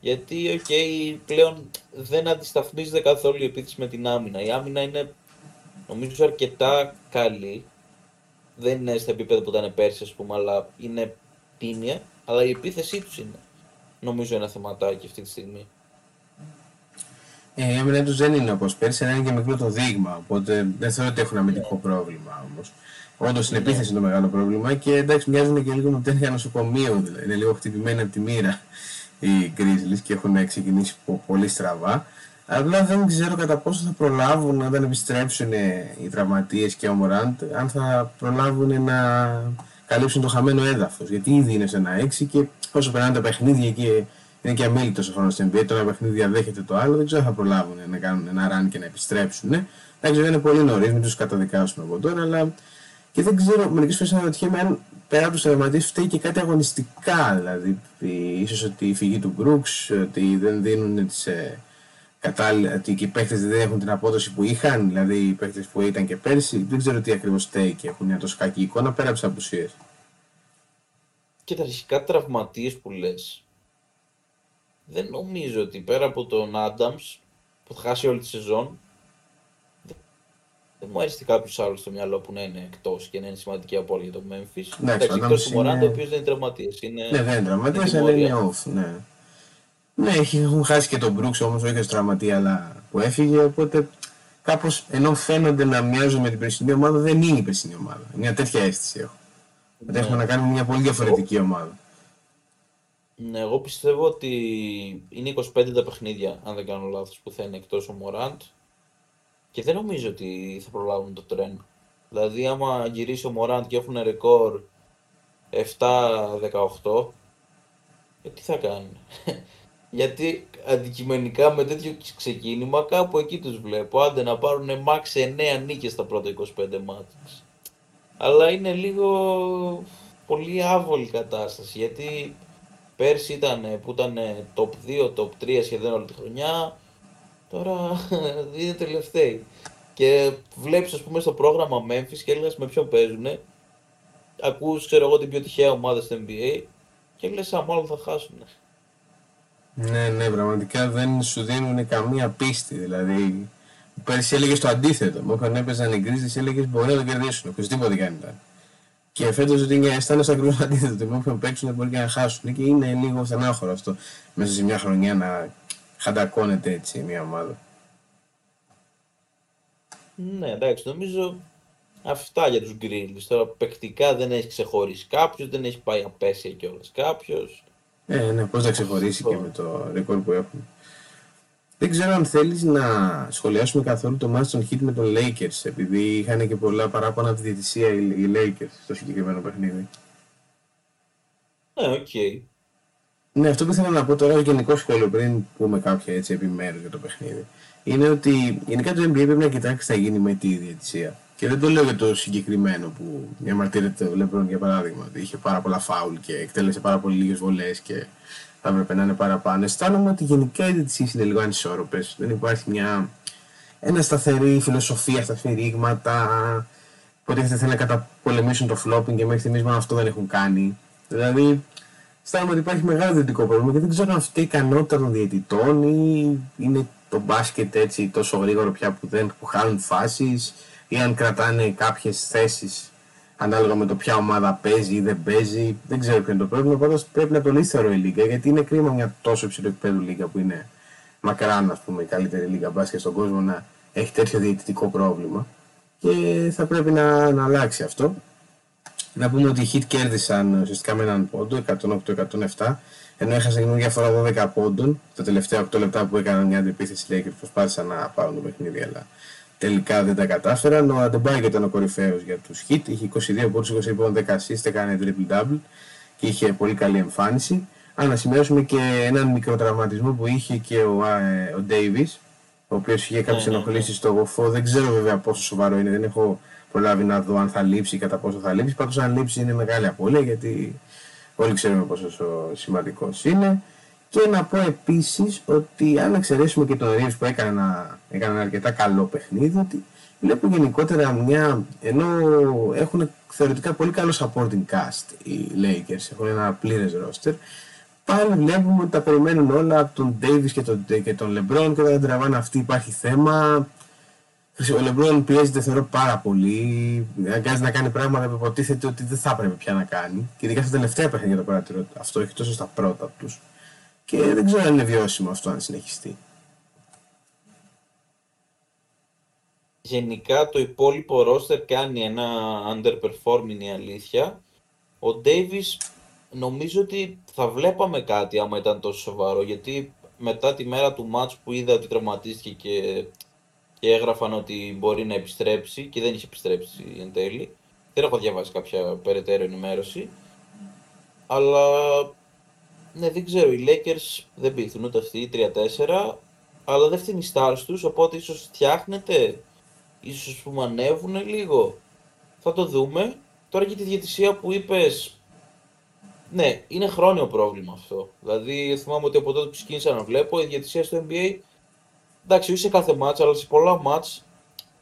Γιατί, OK, okay, πλέον δεν αντισταθμίζεται καθόλου η επίθεση με την άμυνα. Η άμυνα είναι, νομίζω, αρκετά καλή. Δεν είναι στα επίπεδα που ήταν πέρσι, ας πούμε, αλλά είναι τίμια. Αλλά η επίθεσή τους είναι, νομίζω, ένα θεματάκι αυτή τη στιγμή. Ε, η άμυνα τους δεν είναι όπως πέρσι, αλλά είναι και μικρό το δείγμα. Οπότε δεν θεωρώ ότι έχουν αμυντικό πρόβλημα όμως. Όντως στην επίθεση είναι το μεγάλο πρόβλημα και εντάξει, μοιάζουν και λίγο με τέτοια νοσοκομείο. Δηλαδή. Είναι λίγο χτυπημένοι από τη μοίρα οι Grizzlies και έχουν ξεκινήσει πολύ στραβά. Απλά δεν ξέρω κατά πόσο θα προλάβουν όταν επιστρέψουν οι τραυματίες και ο Μωράντ, αν θα προλάβουν να καλύψουν το χαμένο έδαφος. Γιατί ήδη είναι σε ένα έξι και όσο περνάνε τα παιχνίδια και είναι και αμήλυτο ο χρόνος στην NBA. Το ένα παιχνίδι διαδέχεται το άλλο, δεν ξέρω αν θα προλάβουν να κάνουν ένα run και να επιστρέψουν. Ναι. ξέρω, είναι πολύ νωρίς, μην τους καταδικάσουν από τώρα, αλλά και δεν ξέρω, μερικές φορές αναρωτιέμαι αν πέρα από τους τραυματίες φταίει και κάτι αγωνιστικά. Δηλαδή, ίσως ότι η φυγή του Μπρούξ, ότι δεν δίνουν τις ε, κατάλληλα, ότι και οι παίχτε δεν έχουν την απόδοση που είχαν, δηλαδή οι παίχτε που ήταν και πέρσι. Δεν ξέρω τι ακριβώς φταίει και έχουν μια τόσο κακή εικόνα πέρα από τις απουσίες. Και τα αρχικά τραυματίες που λες, δεν νομίζω ότι πέρα από τον Άνταμς που θα χάσει όλη τη σεζόν δεν μου αρέσει κάποιος άλλος στο μυαλό που να είναι εκτός και να είναι σημαντική απόλυτη για το Memphis. Ναι, εκτός του Μωράντα, ο οποίος δεν είναι τραυματίας. Είναι... Ναι, δεν είναι τραυματίας, αλλά είναι off. Ναι, ναι έχουν χάσει και τον Brooks όμως, όχι ως τραυματία, αλλά που έφυγε. Οπότε κάπως ενώ φαίνονται να μοιάζουν με την περσινή ομάδα, δεν είναι η περσινή ομάδα. Μια τέτοια αίσθηση έχω. Ναι. Ότι έχουμε να κάνουμε μια πολύ διαφορετική ομάδα. Ναι, εγώ πιστεύω ότι είναι 25 τα παιχνίδια, αν δεν κάνω λάθος, που θα είναι εκτός ο Μωράντ και δεν νομίζω ότι θα προλάβουν το τρένο. Δηλαδή, άμα γυρίσει ο Μωράντ και έχουν ρεκόρ 7-18, ε, τι θα κάνουν. Γιατί αντικειμενικά με τέτοιο ξεκίνημα κάπου εκεί τους βλέπω. Άντε να πάρουν max 9 νίκες στα πρώτα 25 μάτια. Αλλά είναι λίγο πολύ άβολη κατάσταση γιατί Πέρσι ήταν που ήταν top 2, top 3 σχεδόν όλη τη χρονιά. Τώρα είναι τελευταίοι. Και βλέπεις ας πούμε στο πρόγραμμα Memphis και λες με ποιον παίζουνε; Ακούς ξέρω εγώ την πιο τυχαία ομάδα στο NBA και λες α μάλλον θα χάσουν. Ναι, ναι, πραγματικά δεν σου δίνουν καμία πίστη. Δηλαδή, πέρσι έλεγες το αντίθετο. Μου όταν έπαιζαν οι γκρίζε, έλεγες μπορεί να το κερδίσουν. Οποιοδήποτε κάνει ήταν. Και φέτος ότι είναι αισθάνεσαι ακριβώς αντίθετο. Ότι όποιον παίξουν μπορεί και να χάσουν. Και είναι λίγο στενάχωρο αυτό μέσα σε μια χρονιά να χαντακώνεται έτσι μια ομάδα. Ναι, εντάξει, νομίζω αυτά για τους Grizzlies. Τώρα παικτικά δεν έχει ξεχωρίσει κάποιος, δεν έχει πάει απέσια κιόλας κάποιος. Ε, ναι, πώς θα ξεχωρίσει και με το ρεκόρ που έχουν. Δεν ξέρω αν θέλεις να σχολιάσουμε καθόλου το match των Heat με τον Lakers, επειδή είχαν και πολλά παράπονα από τη διαιτησία οι Lakers στο συγκεκριμένο παιχνίδι. Ναι, OK. Okay. Ναι, αυτό που ήθελα να πω τώρα, γενικό σχόλιο πριν πούμε κάποια έτσι επιμέρους για το παιχνίδι, είναι ότι γενικά το NBA πρέπει να κοιτάξει τι θα γίνει με τη διαιτησία. Και δεν το λέω για το συγκεκριμένο που διαμαρτύρεται ο Λεμπρόν για παράδειγμα, ότι είχε πάρα πολλά φάουλ και εκτέλεσε πάρα πολύ λίγες βολές και θα έπρεπε να είναι παραπάνω. Αισθάνομαι ότι γενικά οι διαιτησίες είναι λίγο ανισόρροπες. Δεν υπάρχει μια ένα σταθερή φιλοσοφία στα σφυρίγματα. Υποτίθεται θέλουν να καταπολεμήσουν το flopping και μέχρι στιγμής μόνο αυτό δεν έχουν κάνει. Δηλαδή, αισθάνομαι ότι υπάρχει μεγάλο διαιτητικό πρόβλημα και δεν ξέρω αν αυτή η ικανότητα των διαιτητών ή είναι το μπάσκετ έτσι τόσο γρήγορο πια που δεν που χάνουν φάσεις ή αν κρατάνε κάποιες θέσεις ανάλογα με το ποια ομάδα παίζει ή δεν παίζει. Δεν ξέρω ποιο είναι το πρόβλημα. Πάντως πρέπει να το λύσει η Λίγκα γιατί είναι κρίμα μια τόσο υψηλό επίπεδο Λίγκα που είναι μακράν ας πούμε, η καλύτερη Λίγκα μπάσκετ στον κόσμο να έχει τέτοιο διαιτητικό πρόβλημα. Και θα πρέπει να, να αλλάξει αυτό. Να πούμε ότι οι Heat κέρδισαν ουσιαστικά με έναν πόντο, 108-107, ενώ έχασαν μια διαφορά 12 πόντων. Τα τελευταία 8 λεπτά που έκαναν μια αντιπίθεση Lakers προσπάθησαν να πάρουν το παιχνίδι, αλλά τελικά δεν τα κατάφεραν. Ο Αντεμπάγκ ήταν ο κορυφαίος για τους Heat, είχε 22 πόντους, 20 πόντους, 10 assists, έκανε triple-double και είχε πολύ καλή εμφάνιση. Αν να σημειώσουμε και έναν μικρό τραυματισμό που είχε και ο, ε, ο Davis, ο οποίος είχε κάποιες ναι, ενοχλήσεις ναι. στο γοφό. Δεν ξέρω βέβαια πόσο σοβαρό είναι, δεν έχω προλάβει να δω αν θα λείψει ή κατά πόσο θα λείψει. Πάντως, αν λείψει είναι μεγάλη απώλεια γιατί όλοι ξέρουμε πόσο σημαντικός είναι. Και να πω επίσης ότι αν εξαιρέσουμε και τον Ρίβ που έκανε ένα, έκανε ένα αρκετά καλό παιχνίδι, ότι βλέπω γενικότερα μια. ενώ έχουν θεωρητικά πολύ καλό supporting cast οι Lakers, έχουν ένα πλήρες roster πάλι βλέπουμε ότι τα περιμένουν όλα από τον Davis και τον, και τον LeBron και δεν τραβάνε αυτή υπάρχει θέμα. Ο LeBron πιέζεται θεωρώ πάρα πολύ. Αγκάζει να κάνει πράγματα που υποτίθεται ότι δεν θα έπρεπε πια να κάνει. Και ειδικά στα τελευταία παιχνίδια το παρατηρώ αυτό, έχει τόσο στα πρώτα τους. Και δεν ξέρω αν είναι βιώσιμο αυτό αν συνεχιστεί. Γενικά το υπόλοιπο roster κάνει ένα underperforming η αλήθεια. Ο Davis νομίζω ότι θα βλέπαμε κάτι άμα ήταν τόσο σοβαρό, γιατί μετά τη μέρα του μάτς που είδα ότι τραυματίστηκε και, και έγραφαν ότι μπορεί να επιστρέψει και δεν είχε επιστρέψει εν τέλει, δεν έχω διαβάσει κάποια περαιτέρω ενημέρωση, αλλά ναι, δεν ξέρω, οι Lakers δεν πείθουν ούτε αυτοί, 3-4, αλλά δεν φτύνει η stars τους, οπότε ίσως φτιάχνεται, ίσως που ανέβουν λίγο. Θα το δούμε. Τώρα και τη διαιτησία που είπες, ναι, είναι χρόνιο πρόβλημα αυτό. Δηλαδή, θυμάμαι ότι από τότε που ξεκίνησα να βλέπω, η διαιτησία στο NBA, εντάξει, όχι σε κάθε μάτς, αλλά σε πολλά μάτς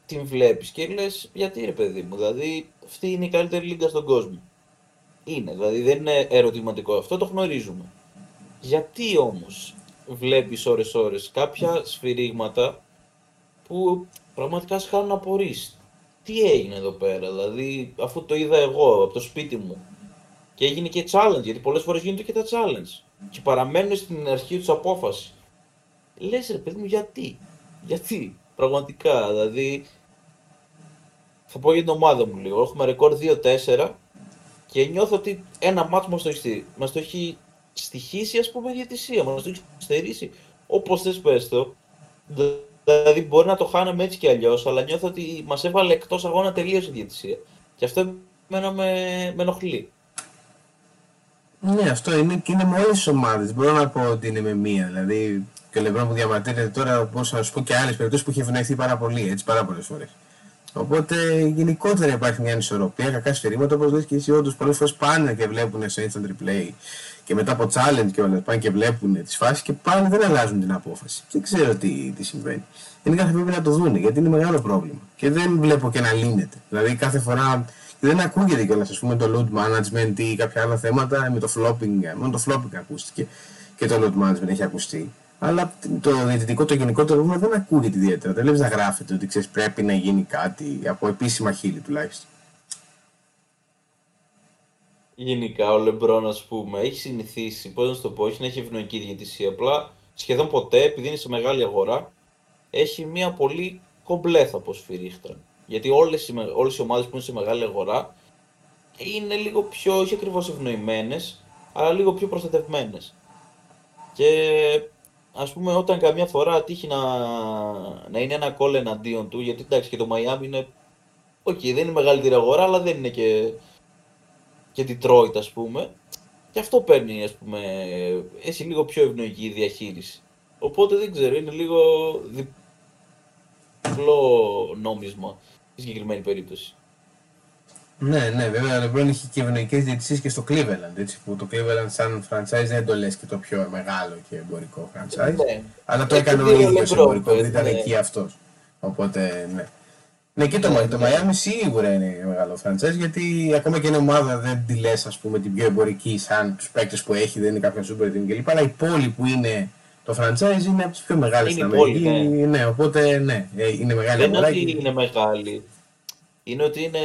την βλέπεις και λες, γιατί ρε παιδί μου, δηλαδή αυτή είναι η καλύτερη λίγα στον κόσμο. Είναι, δηλαδή δεν είναι ερωτηματικό αυτό, το γνωρίζουμε. Γιατί όμως βλέπεις ώρες-ώρες κάποια σφυρίγματα που πραγματικά σε χάνουν να Τι έγινε εδώ πέρα, δηλαδή αφού το είδα εγώ από το σπίτι μου και έγινε και challenge, γιατί πολλές φορές γίνονται και τα challenge. Και παραμένουν στην αρχή τους απόφαση. Λες ρε παιδί μου, γιατί; Γιατί. Πραγματικά. Δηλαδή. Θα πω για την ομάδα μου λίγο. Έχουμε ρεκόρ 2-4 και νιώθω ότι ένα μάτσο μας το έχει, μας το έχει στοιχήσει, ας πούμε, διαιτησία. Μα το έχει στερήσει. Όπως θες πες το. Δηλαδή, μπορεί να το χάναμε έτσι κι αλλιώς, αλλά νιώθω ότι μας έβαλε εκτός αγώνα τελείως η διαιτησία. Και αυτό με, με ενοχλεί. Ναι, αυτό είναι και είναι με όλε τι ομάδες. Μπορώ να πω ότι είναι με μία. Δηλαδή, και ο Λεμπρόν που διαμαρτύρεται τώρα, πώ να σου πω και άλλες περιπτώσεις που έχει ευνοηθεί πάρα πολύ, έτσι πάρα πολλές φορές. Οπότε γενικότερα υπάρχει μια ανισορροπία, κακά σφυρίγματα όπως λες και εσύ, όντως πολλές φορές πάνε και βλέπουν σε instant replay και μετά από challenge και όλα πάνε και βλέπουν τις φάσεις και πάνε δεν αλλάζουν την απόφαση. Δεν ξέρω τι, τι συμβαίνει. Γενικά θα πρέπει να το δουν γιατί είναι μεγάλο πρόβλημα και δεν βλέπω και να λύνεται. Δηλαδή κάθε φορά δεν ακούγεται κιόλας, ας πούμε, το load management ή κάποια άλλα θέματα. Με το flopping, μόνο το flopping ακούστηκε και το load management έχει ακουστεί. Αλλά το διαιτητικό, το γενικότερο ρούμα δεν ακούγεται ιδιαίτερα. Δεν βλέπεις να γράφεται ότι ξέρεις πρέπει να γίνει κάτι από επίσημα χείλη τουλάχιστον. Γενικά ο Λεμπρόν, ας πούμε, έχει συνηθίσει, πώς να το πω, έχει να έχει ευνοϊκή διαιτησία. Απλά σχεδόν ποτέ, επειδή είναι σε μεγάλη αγορά, έχει μια πολύ κομπλέ πω σφυρίχτρα. Γιατί όλες οι, όλες οι ομάδες που είναι σε μεγάλη αγορά είναι λίγο πιο, όχι ακριβώς ευνοημένες, αλλά λίγο πιο προστατευμένες. Και ας πούμε όταν καμιά φορά τύχει να, να είναι ένα κόλλ εναντίον του, γιατί εντάξει και το Miami είναι, OK, okay, δεν είναι μεγαλύτερη αγορά, αλλά δεν είναι και, και Detroit ας πούμε, και αυτό παίρνει, ας πούμε, έχει λίγο πιο ευνοϊκή διαχείριση. Οπότε δεν ξέρω, είναι λίγο διπλό νόμισμα στη συγκεκριμένη περίπτωση. Ναι, ναι, βέβαια ο LeBron είχε και ευνοϊκές διαιτησίες και στο Cleveland. Έτσι, που το Cleveland σαν franchise δεν το λες και το πιο μεγάλο και εμπορικό franchise. Ναι. Αλλά το έκανε ο ίδιος εμπορικό, δεν ήταν ναι. εκεί αυτός. Οπότε, ναι. Ναι, και το, ναι, το ναι. Miami σίγουρα είναι μεγάλο franchise γιατί ακόμα και είναι ομάδα δεν τη λες, ας πούμε, την πιο εμπορική σαν τους παίκτες που έχει, δεν είναι κάποια super team κλπ. Αλλά η πόλη που είναι το franchise είναι από τις πιο μεγάλες στην Αμερική. Ναι. ναι, οπότε ναι, ε, είναι μεγάλη αγορά. Δεν είναι ότι είναι μεγάλη. Είναι ότι είναι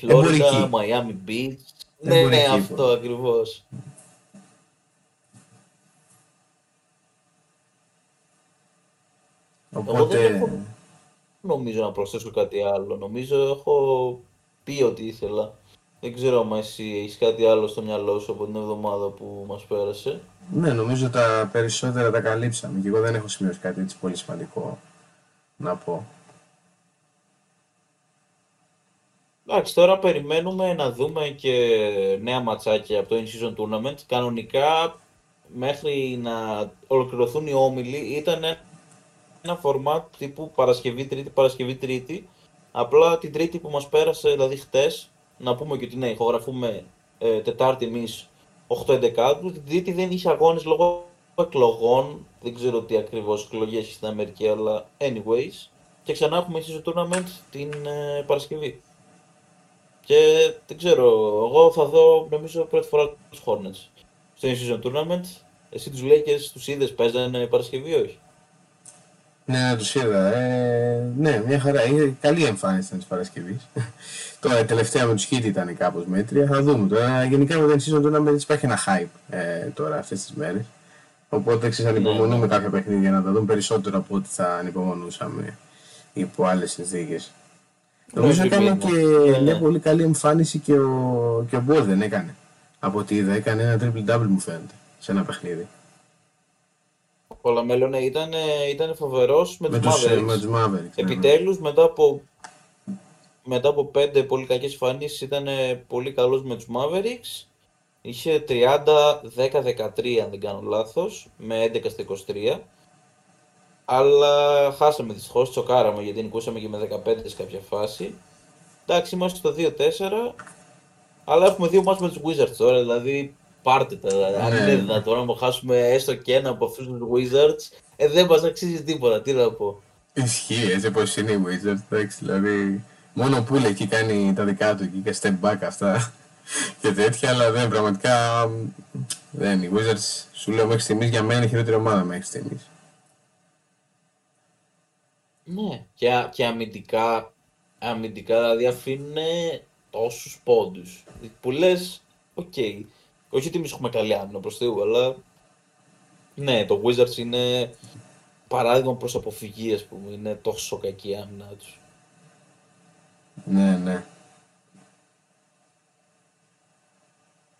Florida, Miami Beach. Ναι, ναι, αυτό ακριβώς. Οπότε... Εγώ δεν έχω νομίζω να προσθέσω κάτι άλλο. Νομίζω έχω πει ότι ήθελα. Δεν ξέρω αν εσύ έχεις κάτι άλλο στο μυαλό σου από την εβδομάδα που μας πέρασε. Ναι, νομίζω τα περισσότερα τα καλύψαμε και εγώ δεν έχω σημειώσει κάτι έτσι πολύ σημαντικό να πω. Εντάξει, τώρα περιμένουμε να δούμε και νέα ματσάκια από το In-Season Tournament. Κανονικά, μέχρι να ολοκληρωθούν οι όμιλοι, ήταν ένα φορμάτ τύπου Παρασκευή-Τρίτη, Παρασκευή-Τρίτη. Απλά την Τρίτη που μας πέρασε, δηλαδή χτες, να πούμε και ότι ναι, ηχογραφούμε ε, Τετάρτη εμείς 8-11, την Τρίτη δεν είχε αγώνες λόγω εκλογών, δεν ξέρω τι ακριβώς εκλογές έχει στην Αμερική, αλλά anyways. Και ξανά έχουμε season tournament την ε, Παρασκευή. Και δεν ξέρω, εγώ θα δω νομίζω πρώτη φορά τους Hornets στο season tournament. Εσύ τους Lakers τους είδες παίζανε Παρασκευή όχι; Ναι, τους είδα. Ε, ναι, μια χαρά. Είναι καλή εμφάνιση της Παρασκευής. Τώρα η τελευταία με τους Χίτ ήταν κάπως μέτρια. Θα δούμε τώρα. Γενικά με την season tournament υπάρχει ένα hype ε, τώρα αυτές τις μέρες. Οπότε ξέρεις, ανυπομονούμε ναι, ναι. κάποια παιχνίδια να τα δούμε περισσότερο από ό,τι θα ανυπομονούσαμε υπό άλλες συνθήκες. Νομίζω έκανε και ναι, μια πολύ καλή εμφάνιση και ο, και ο Μπολ δεν έκανε. Από ό,τι είδα, έκανε ένα triple double μου φαίνεται σε ένα παιχνίδι. Ο Λαμέλο ναι, ήταν, ήταν φοβερός με, με τους Mavericks. Με τους Mavericks ναι, Επιτέλους, ναι. μετά από μετά από πέντε πολύ κακές εμφανίσεις ήταν πολύ καλός με τους Mavericks. Είχε 30-10-13 αν δεν κάνω λάθος, με 11 στα 23. Αλλά χάσαμε δυστυχώς, τσοκάραμε γιατί νικούσαμε και με 15 σε κάποια φάση. Εντάξει, είμαστε στο 2-4. Αλλά έχουμε δύο μάτς με τους Wizards τώρα, δηλαδή πάρτε τα. Δηλαδή. Αν είναι ναι. δυνατόν να χάσουμε έστω και ένα από αυτούς τους Wizards, ε, δεν μας αξίζει τίποτα. Τι να πω. Ισχύει, έτσι όπως είναι οι Wizards. Εντάξει, δηλαδή. Μόνο που εκεί κάνει τα δικά του και step back αυτά και τέτοια, αλλά δεν πραγματικά. Δεν. Οι Wizards σου λέω μέχρι στιγμής για μένα είναι η χειρότερη ομάδα μέχρι στιγμής. Ναι, και, και αμυντικά, αμυντικά δηλαδή αφήνουν τόσους πόντους. Που λες, OK, okay, όχι ότι εμείς έχουμε καλή άμυνα προς Θεού, αλλά ναι, το Wizards είναι παράδειγμα προς αποφυγή, ας πούμε. Είναι τόσο κακή η άμυνα τους. Ναι, ναι.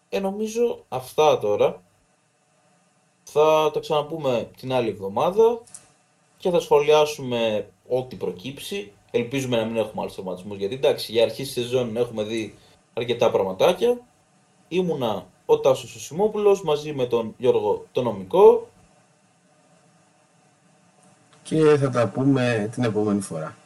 Ε, νομίζω αυτά τώρα. Θα τα ξαναπούμε την άλλη εβδομάδα και θα σχολιάσουμε ό,τι προκύψει. Ελπίζουμε να μην έχουμε άλλους θεματισμούς, γιατί εντάξει, για αρχή σεζόν έχουμε δει αρκετά πραγματάκια. Ήμουνα ο Τάσος Σωσιμόπουλος μαζί με τον Γιώργο τον νομικό. Και θα τα πούμε την επόμενη φορά.